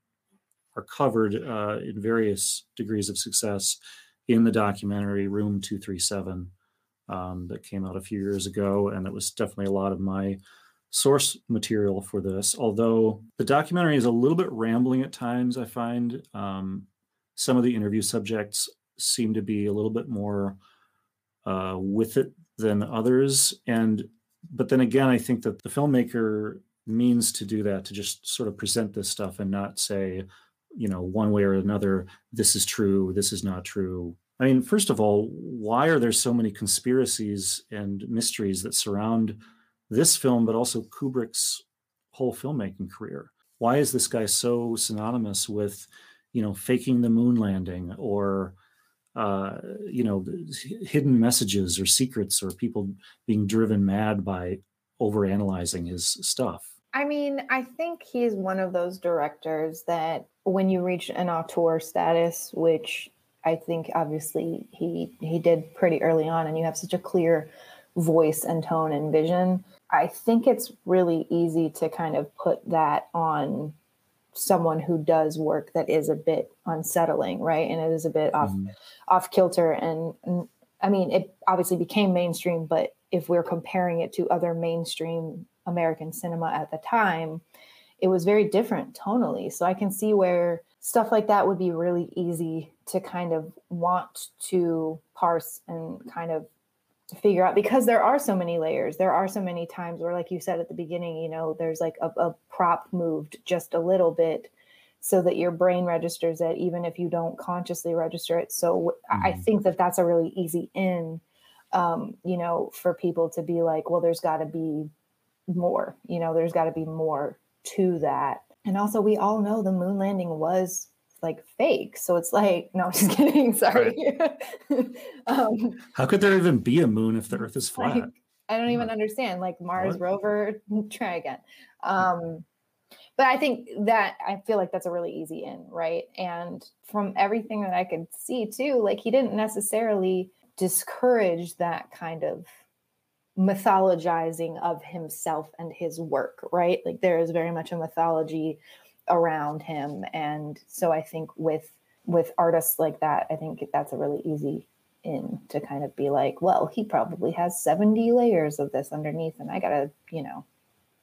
are covered uh, in various degrees of success in the documentary Room 237 um, that came out a few years ago. And it was definitely a lot of my source material for this. Although the documentary is a little bit rambling at times, I find um, some of the interview subjects seem to be a little bit more uh, with it than others. And but then again, I think that the filmmaker means to do that to just sort of present this stuff and not say, you know, one way or another, this is true, this is not true. I mean, first of all, why are there so many conspiracies and mysteries that surround this film, but also Kubrick's whole filmmaking career? Why is this guy so synonymous with, you know, faking the moon landing or, uh, you know, hidden messages or secrets or people being driven mad by overanalyzing his stuff? I mean, I think he's one of those directors that when you reach an auteur status, which I think obviously he he did pretty early on, and you have such a clear voice and tone and vision. I think it's really easy to kind of put that on someone who does work that is a bit unsettling, right? And it is a bit off Mm-hmm. off kilter. And, and I mean, it obviously became mainstream, but if we're comparing it to other mainstream American cinema at the time, it was very different tonally. So I can see where stuff like that would be really easy to kind of want to parse and kind of figure out because there are so many layers. There are so many times where, like you said at the beginning, you know, there's like a, a prop moved just a little bit so that your brain registers it, even if you don't consciously register it. So I I think that that's a really easy in, um, you know, for people to be like, well, there's got to be more, you know, there's got to be more to that. And also, we all know the moon landing was like fake. So it's like, no, I'm just kidding. Sorry. um, How could there even be a moon if the Earth is flat? like, I don't even understand. Like Mars What? rover, try again. Um, but I think that I feel like that's a really easy in, right? And from everything that I could see too, like he didn't necessarily discourage that kind of mythologizing of himself and his work, right? Like there is very much a mythology around him. And so I think with with artists like that, I think that's a really easy in to kind of be like, well, he probably has 70 layers of this underneath, and I gotta, you know,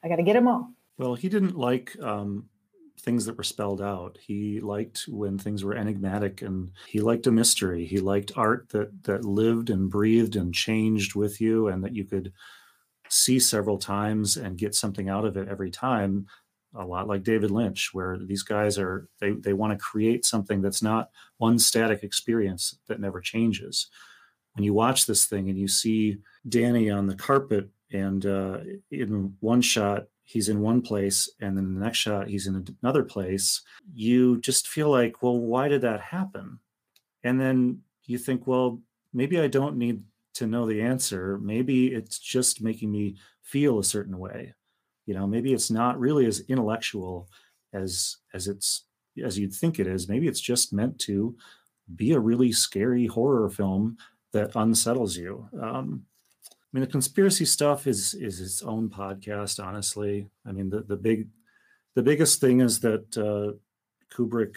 I gotta get them all. Well, he didn't like um, things that were spelled out. He liked when things were enigmatic, and he liked a mystery. He liked art that that lived and breathed and changed with you, and that you could see several times and get something out of it every time. A lot like David Lynch, where these guys are they they want to create something that's not one static experience that never changes. When you watch this thing and you see Danny on the carpet, and uh, in one shot he's in one place and then the next shot he's in another place you just feel like well why did that happen? And then you think well maybe i don't need to know the answer. Maybe it's just making me feel a certain way you know maybe it's not really as intellectual as as it's as you'd think it is maybe it's just meant to be a really scary horror film that unsettles you um, I mean, the conspiracy stuff is is its own podcast. Honestly, I mean, the the big, the biggest thing is that uh, Kubrick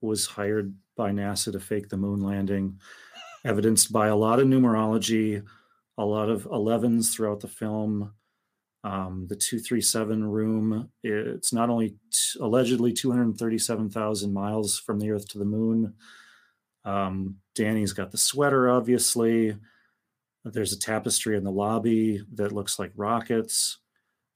was hired by NASA to fake the moon landing, evidenced by a lot of numerology, a lot of 11s throughout the film. Um, the 237 room, it's not only t- allegedly 237,000 miles from the Earth to the moon. Um, Danny's got the sweater, obviously. There's a tapestry in the lobby that looks like rockets.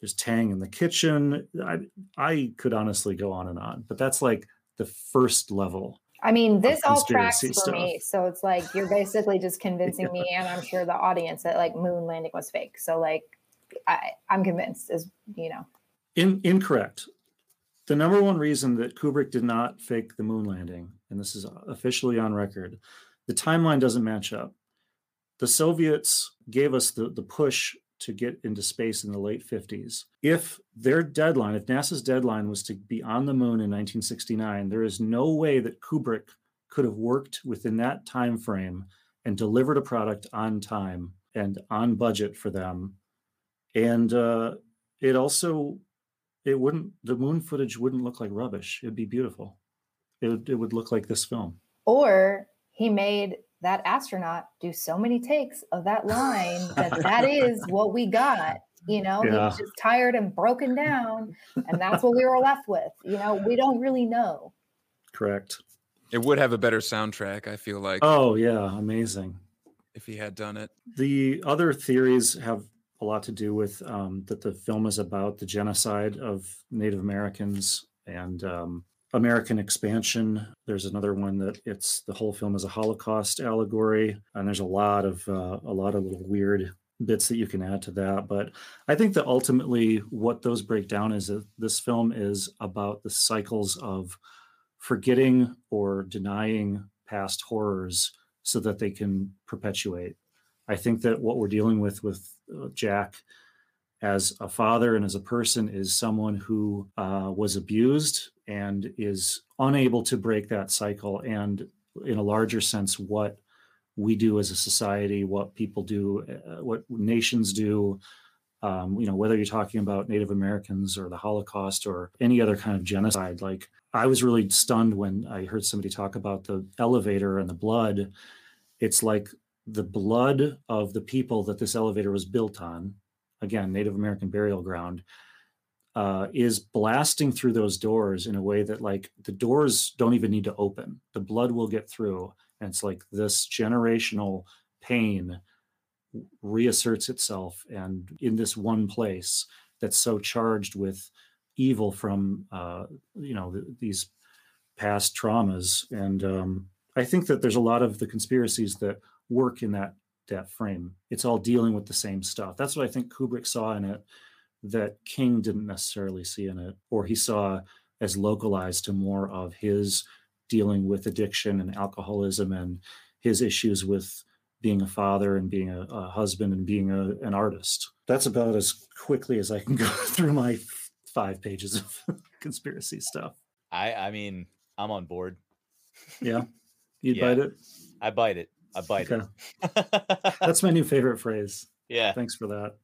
There's Tang in the kitchen. I, I could honestly go on and on, but that's like the first level. I mean, this all tracks for conspiracy me. So it's like you're basically just convincing me, and I'm sure the audience that like moon landing was fake. So like, I, I'm convinced, as you know. In, incorrect. The number one reason that Kubrick did not fake the moon landing, and this is officially on record, the timeline doesn't match up. The Soviets gave us the, the push to get into space in the late 50s. If their deadline, if NASA's deadline was to be on the moon in 1969, there is no way that Kubrick could have worked within that time frame and delivered a product on time and on budget for them. And uh, it also it wouldn't the moon footage wouldn't look like rubbish. It'd be beautiful. It would, it would look like this film. Or he made that astronaut do so many takes of that line that that is what we got. You know, he was just tired and broken down, and that's what we were left with. You know, we don't really know. Correct. It would have a better soundtrack, I feel like, Oh yeah, amazing. if he had done it. The other theories have a lot to do with um, that the film is about the genocide of Native Americans and um, American expansion. There's another one that it's the whole film is a Holocaust allegory, and there's a lot of uh, a lot of little weird bits that you can add to that. But I think that ultimately, what those break down is that this film is about the cycles of forgetting or denying past horrors so that they can perpetuate. I think that what we're dealing with with uh, Jack as a father and as a person is someone who uh, was abused and is unable to break that cycle. And in a larger sense, what we do as a society, what people do, uh, what nations do, um, you know, whether you're talking about Native Americans or the Holocaust or any other kind of genocide. Like, I was really stunned when I heard somebody talk about the elevator and the blood. It's like the blood of the people that this elevator was built on, again, Native American burial ground, uh, is blasting through those doors in a way that, like, the doors don't even need to open. The blood will get through. And it's like this generational pain reasserts itself and in this one place that's so charged with evil from uh, you know th- these past traumas and um, i think that there's a lot of the conspiracies that work in that that frame it's all dealing with the same stuff that's what i think kubrick saw in it that king didn't necessarily see in it or he saw as localized to more of his dealing with addiction and alcoholism and his issues with being a father and being a, a husband and being a, an artist. That's about as quickly as I can go through my five pages of conspiracy stuff. I I mean, I'm on board. Yeah. You'd Yeah. bite it? I bite it. I bite Okay. it. That's my new favorite phrase. yeah. Thanks for that.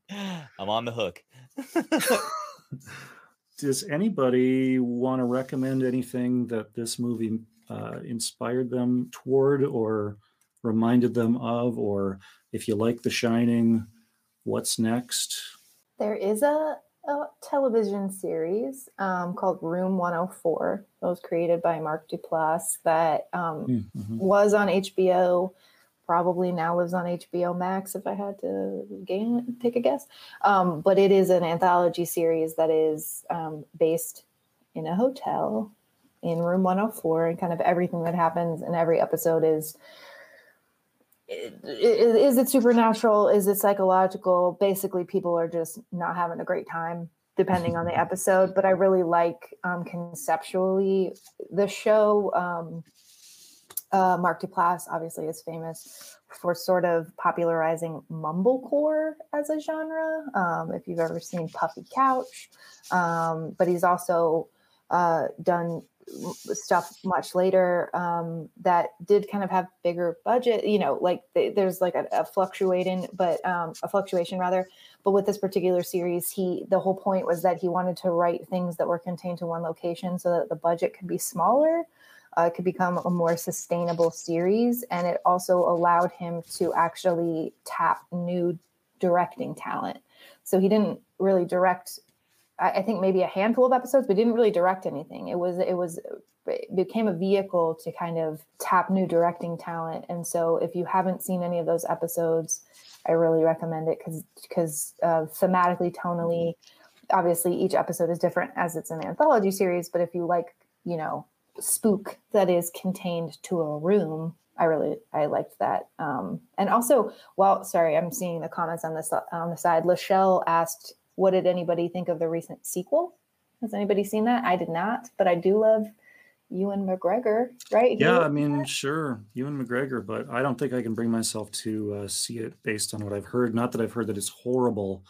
I'm on the hook. Does anybody want to recommend anything that this movie uh, inspired them toward or reminded them of? Or if you like The Shining, what's next? There is a, a television series um, called Room 104 that was created by Mark Duplass that um, Mm, mhm. was on HBO, probably now lives on HBO Max if I had to gain, take a guess. Um, but it is an anthology series that is um, based in a hotel in room 104 and kind of everything that happens in every episode is is it supernatural? Is it psychological? Basically people are just not having a great time depending on the episode. But i really like um, conceptually the show. Um, uh, mark duplass obviously is famous for sort of popularizing mumblecore as a genre um, if you've ever seen puffy couch. Um, but he's also uh, done stuff much later um, that did kind of have bigger budget you know like th- there's like a, a fluctuating but um, a fluctuation rather. But with this particular series he the whole point was that he wanted to write things that were contained to one location so that the budget could be smaller uh, it could become a more sustainable series and it also allowed him to actually tap new directing talent so he didn't really direct I, I think maybe a handful of episodes, but didn't really direct anything. It was it was it became a vehicle to kind of tap new directing talent. And so if you haven't seen any of those episodes, I really recommend it because because uh, thematically, tonally, obviously each episode is different as it's an anthology series. But if you like, you know, spook that is contained to a room. I really I liked that. Um, and also, well, sorry, I'm seeing the comments on this on the side. Lachelle asked, "What did anybody think of the recent sequel? Has anybody seen that? I did not, but I do love Ewan McGregor, right? Yeah, I mean, sure, Ewan McGregor, but I don't think I can bring myself to uh, see it based on what I've heard. Not that I've heard that it's horrible.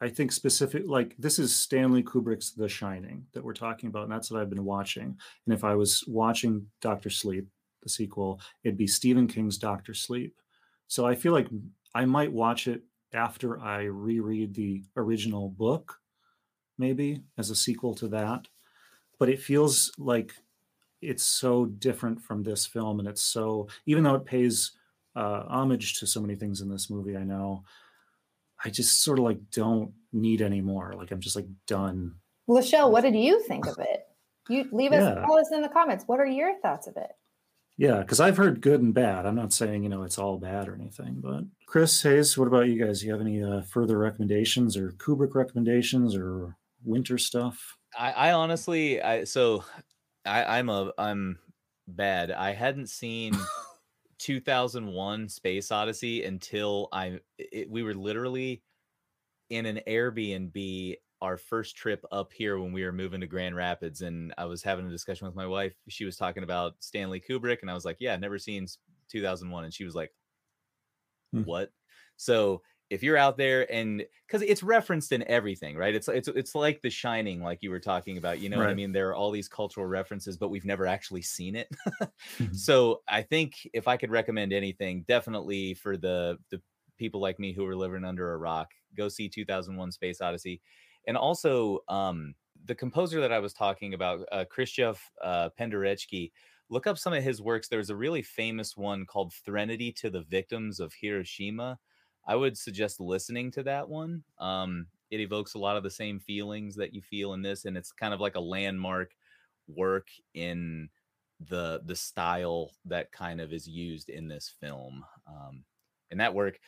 I think specific, like this is Stanley Kubrick's The Shining that we're talking about, and that's what I've been watching. And if I was watching Doctor Sleep, the sequel, it'd be Stephen King's Doctor Sleep. So I feel like I might watch it after I reread the original book, maybe as a sequel to that. But it feels like it's so different from this film, and it's so even though it pays uh, homage to so many things in this movie, I know I just sort of like don't need any more. Like I'm just like done. Lachelle, what did you think of it? You leave us Yeah. tell us in the comments. What are your thoughts of it? Yeah, because I've heard good and bad. I'm not saying you know it's all bad or anything, but Chris Hayes, what about you guys? You have any uh, further recommendations or Kubrick recommendations or winter stuff? I, I honestly, I so I, I'm a I'm bad. I hadn't seen 2001 Space Odyssey until I it, we were literally in an Airbnb our first trip up here when we were moving to Grand Rapids and I was having a discussion with my wife. She was talking about Stanley Kubrick and I was like, "Yeah, never seen 2001." And she was like, Hmm. "What?" So, if you're out there and cuz it's referenced in everything, right? It's it's it's like The Shining like you were talking about, you know what I mean? There are all these cultural references but we've never actually seen it. Mhm. So, I think if I could recommend anything, definitely for the the people like me who are living under a rock, go see 2001 Space Odyssey. And also um the composer that I was talking about, uh, Krzysztof uh, Penderecki, look up some of his works. There's a really famous one called Threnody to the Victims of Hiroshima. I would suggest listening to that one. Um, it evokes a lot of the same feelings that you feel in this, and it's kind of like a landmark work in the the style that kind of is used in this film. Um, and that work,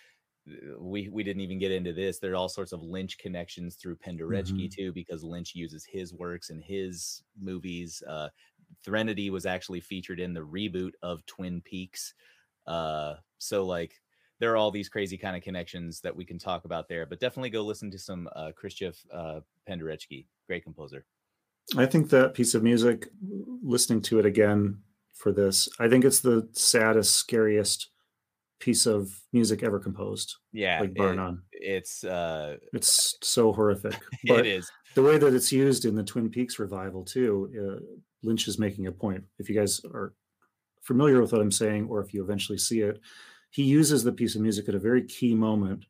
uh, we we didn't even get into this. There are all sorts of Lynch connections through Penderecki too, because Lynch uses his works in his movies. Uh, Threnody was actually featured in the reboot of Twin Peaks. Uh, so like there are all these crazy kind of connections that we can talk about there, but definitely go listen to some uh, Krzysztof uh, Penderecki, great composer. I think that piece of music, listening to it again for this, I think it's the saddest, scariest piece of music ever composed. Yeah, like bar it- none. it's uh, It's so horrific. But it is. the way that it's used in the Twin Peaks revival too. Uh, Lynch is making a point. If you guys are familiar with what I'm saying, or if you eventually see it, he uses the piece of music at a very key moment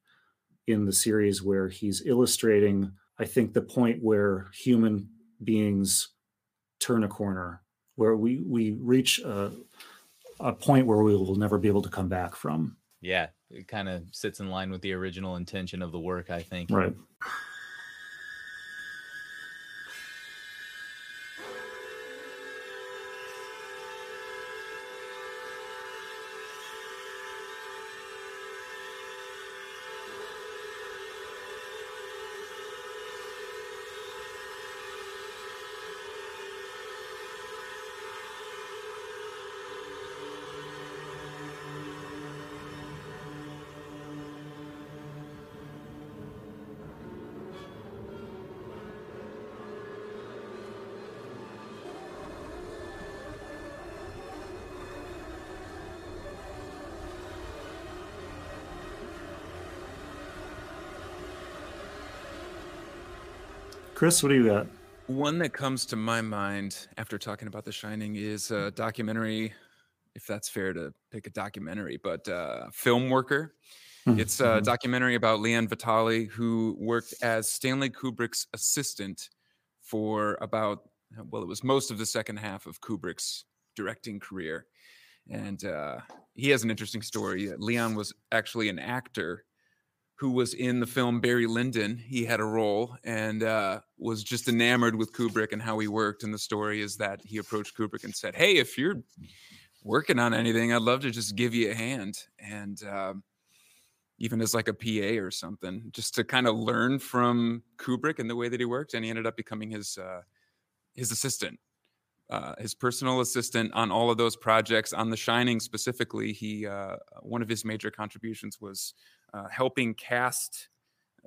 in the series where he's illustrating, I think, the point where human beings turn a corner, where we we reach a, a point where we will never be able to come back from. Yeah, it kind of sits in line with the original intention of the work, I think. Right. Chris, what do you got? One that comes to my mind after talking about The Shining is a documentary, if that's fair to pick a documentary, but uh, Film Worker. It's a Mhm. documentary about Leon Vitali, who worked as Stanley Kubrick's assistant for about, well, it was most of the second half of Kubrick's directing career. And uh, he has an interesting story. Leon was actually an actor who was in the film Barry Lyndon. He had a role and uh, was just enamored with Kubrick and how he worked. And the story is that he approached Kubrick and said, "Hey, if you're working on anything, I'd love to just give you a hand." And um, even as like a PA or something, just to kind of learn from Kubrick and the way that he worked. And he ended up becoming his uh, his assistant, uh, his personal assistant on all of those projects. On The Shining specifically, he uh, one of his major contributions was uh, helping cast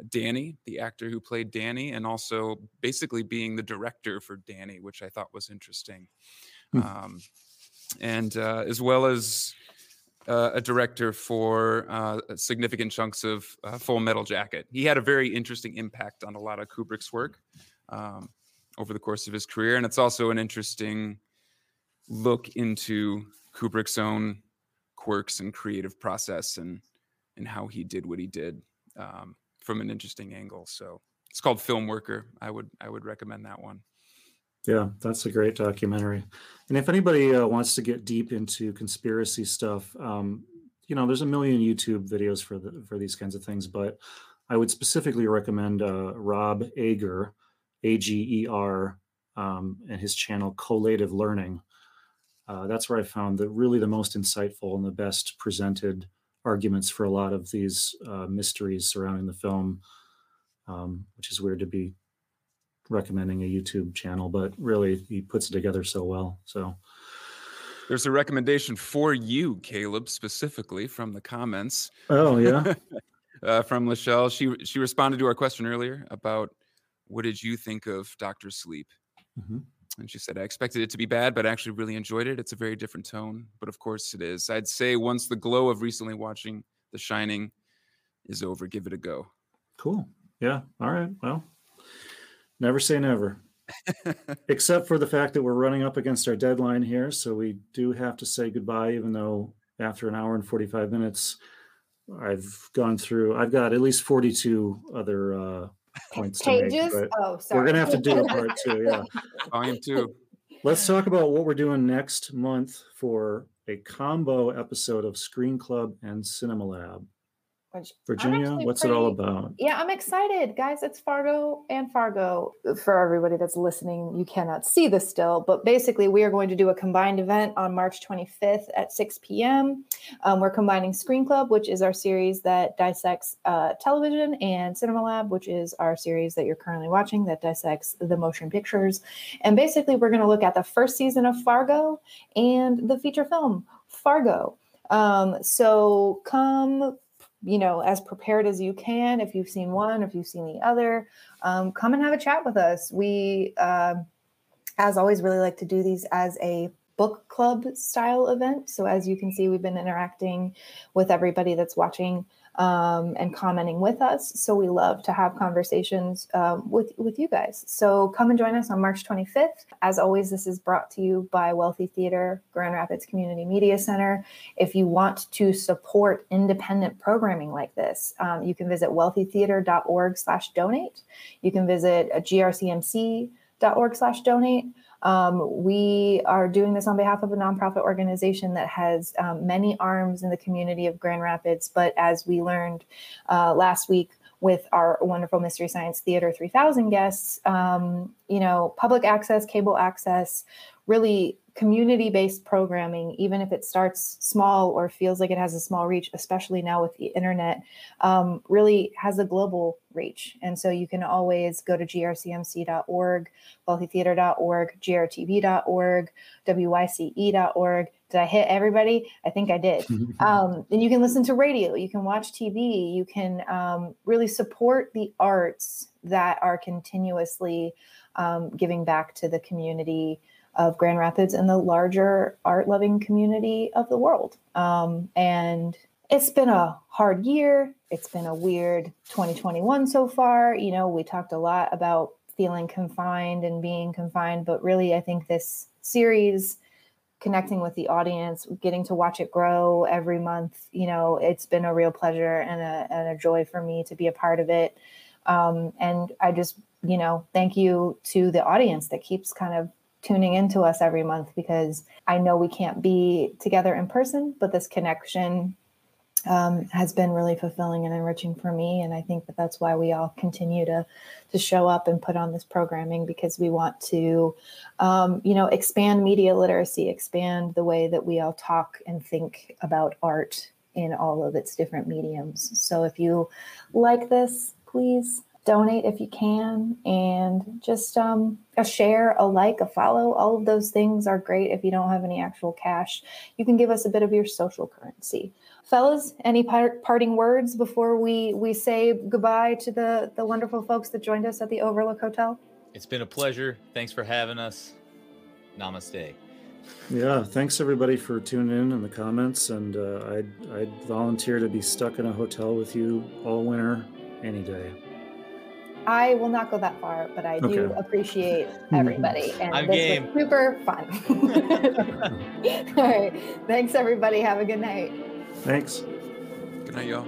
Danny, the actor who played Danny, and also basically being the director for Danny, which I thought was interesting. Hmm. Um, and uh, as well as uh, a director for uh, significant chunks of uh, Full Metal Jacket. He had a very interesting impact on a lot of Kubrick's work um, over the course of his career, and it's also an interesting look into Kubrick's own quirks and creative process and and how he did what he did um, from an interesting angle. So it's called Film Worker. I would I would recommend that one. Yeah, that's a great documentary. And if anybody uh, wants to get deep into conspiracy stuff, um, you know, there's a million YouTube videos for the, for these kinds of things, but I would specifically recommend uh, Rob Ager, A G E R, um, and his channel Collative Learning. Uh, that's where I found the really the most insightful and the best presented arguments for a lot of these uh, mysteries surrounding the film, um, which is weird to be recommending a YouTube channel, but really he puts it together so well. So there's a recommendation for you, Caleb, specifically from the comments. Oh yeah, uh, from Lachelle. She she responded to our question earlier about what did you think of Doctor Sleep, mm-hmm. and she said I expected it to be bad, but I actually really enjoyed it. It's a very different tone, but of course it is. I'd say once the glow of recently watching The Shining is over, give it a go. Cool. Yeah. All right. Well, never say never. Except for the fact that we're running up against our deadline here. So we do have to say goodbye, even though after an hour and 45 minutes, I've gone through, I've got at least 42 other uh, points Pages? to make. Oh, sorry. We're going to have to do a part two. Yeah. Volume two. Let's talk about what we're doing next month for a combo episode of Screen Club and Cinema Lab. Which Virginia, what's it all about? Yeah, I'm excited, guys. It's Fargo and Fargo. For everybody that's listening, you cannot see this still, but basically, we are going to do a combined event on March 25th at 6 p.m. Um, we're combining Screen Club, which is our series that dissects uh, television, and Cinema Lab, which is our series that you're currently watching that dissects the motion pictures. And basically, we're going to look at the first season of Fargo and the feature film Fargo. Um, so come you know, as prepared as you can. If you've seen one, if you've seen the other, um, come and have a chat with us. We, uh, as always, really like to do these as a book club style event. So, as you can see, we've been interacting with everybody that's watching um, and commenting with us. So, we love to have conversations um, with with you guys. So, come and join us on March 25th. As always, this is brought to you by Wealthy Theater, Grand Rapids Community Media Center. If you want to support independent programming like this, um, you can visit wealthytheater.org/donate. You can visit uh, grcmc.org/donate. Um, we are doing this on behalf of a nonprofit organization that has um, many arms in the community of Grand Rapids. But as we learned uh, last week with our wonderful Mystery Science Theater 3000 guests, um, you know, public access, cable access, really community based programming, even if it starts small or feels like it has a small reach, especially now with the internet, um, really has a global reach. And so you can always go to grcmc.org, wealthytheater.org, grtv.org, wyce.org. Did I hit everybody? I think I did. um, and you can listen to radio, you can watch TV, you can um, really support the arts that are continuously um, giving back to the community of Grand Rapids and the larger art loving community of the world. Um, and it's been a hard year. It's been a weird 2021 so far. You know, we talked a lot about feeling confined and being confined, but really, I think this series, connecting with the audience, getting to watch it grow every month, you know, it's been a real pleasure and a, and a joy for me to be a part of it. Um, and I just, you know, thank you to the audience that keeps kind of tuning into us every month because I know we can't be together in person, but this connection um, has been really fulfilling and enriching for me. And I think that that's why we all continue to to show up and put on this programming because we want to, um, you know, expand media literacy, expand the way that we all talk and think about art in all of its different mediums. So if you like this, please donate if you can and just um, a share a like a follow all of those things are great if you don't have any actual cash you can give us a bit of your social currency fellas any par- parting words before we we say goodbye to the the wonderful folks that joined us at the overlook hotel It's been a pleasure. Thanks for having us. Namaste. Yeah, thanks everybody for tuning in in the comments, and uh, I'd I'd volunteer to be stuck in a hotel with you all winter, any day. I will not go that far but i do appreciate everybody and I'm this game. was super fun all right thanks everybody have a good night Thanks. Good night, y'all.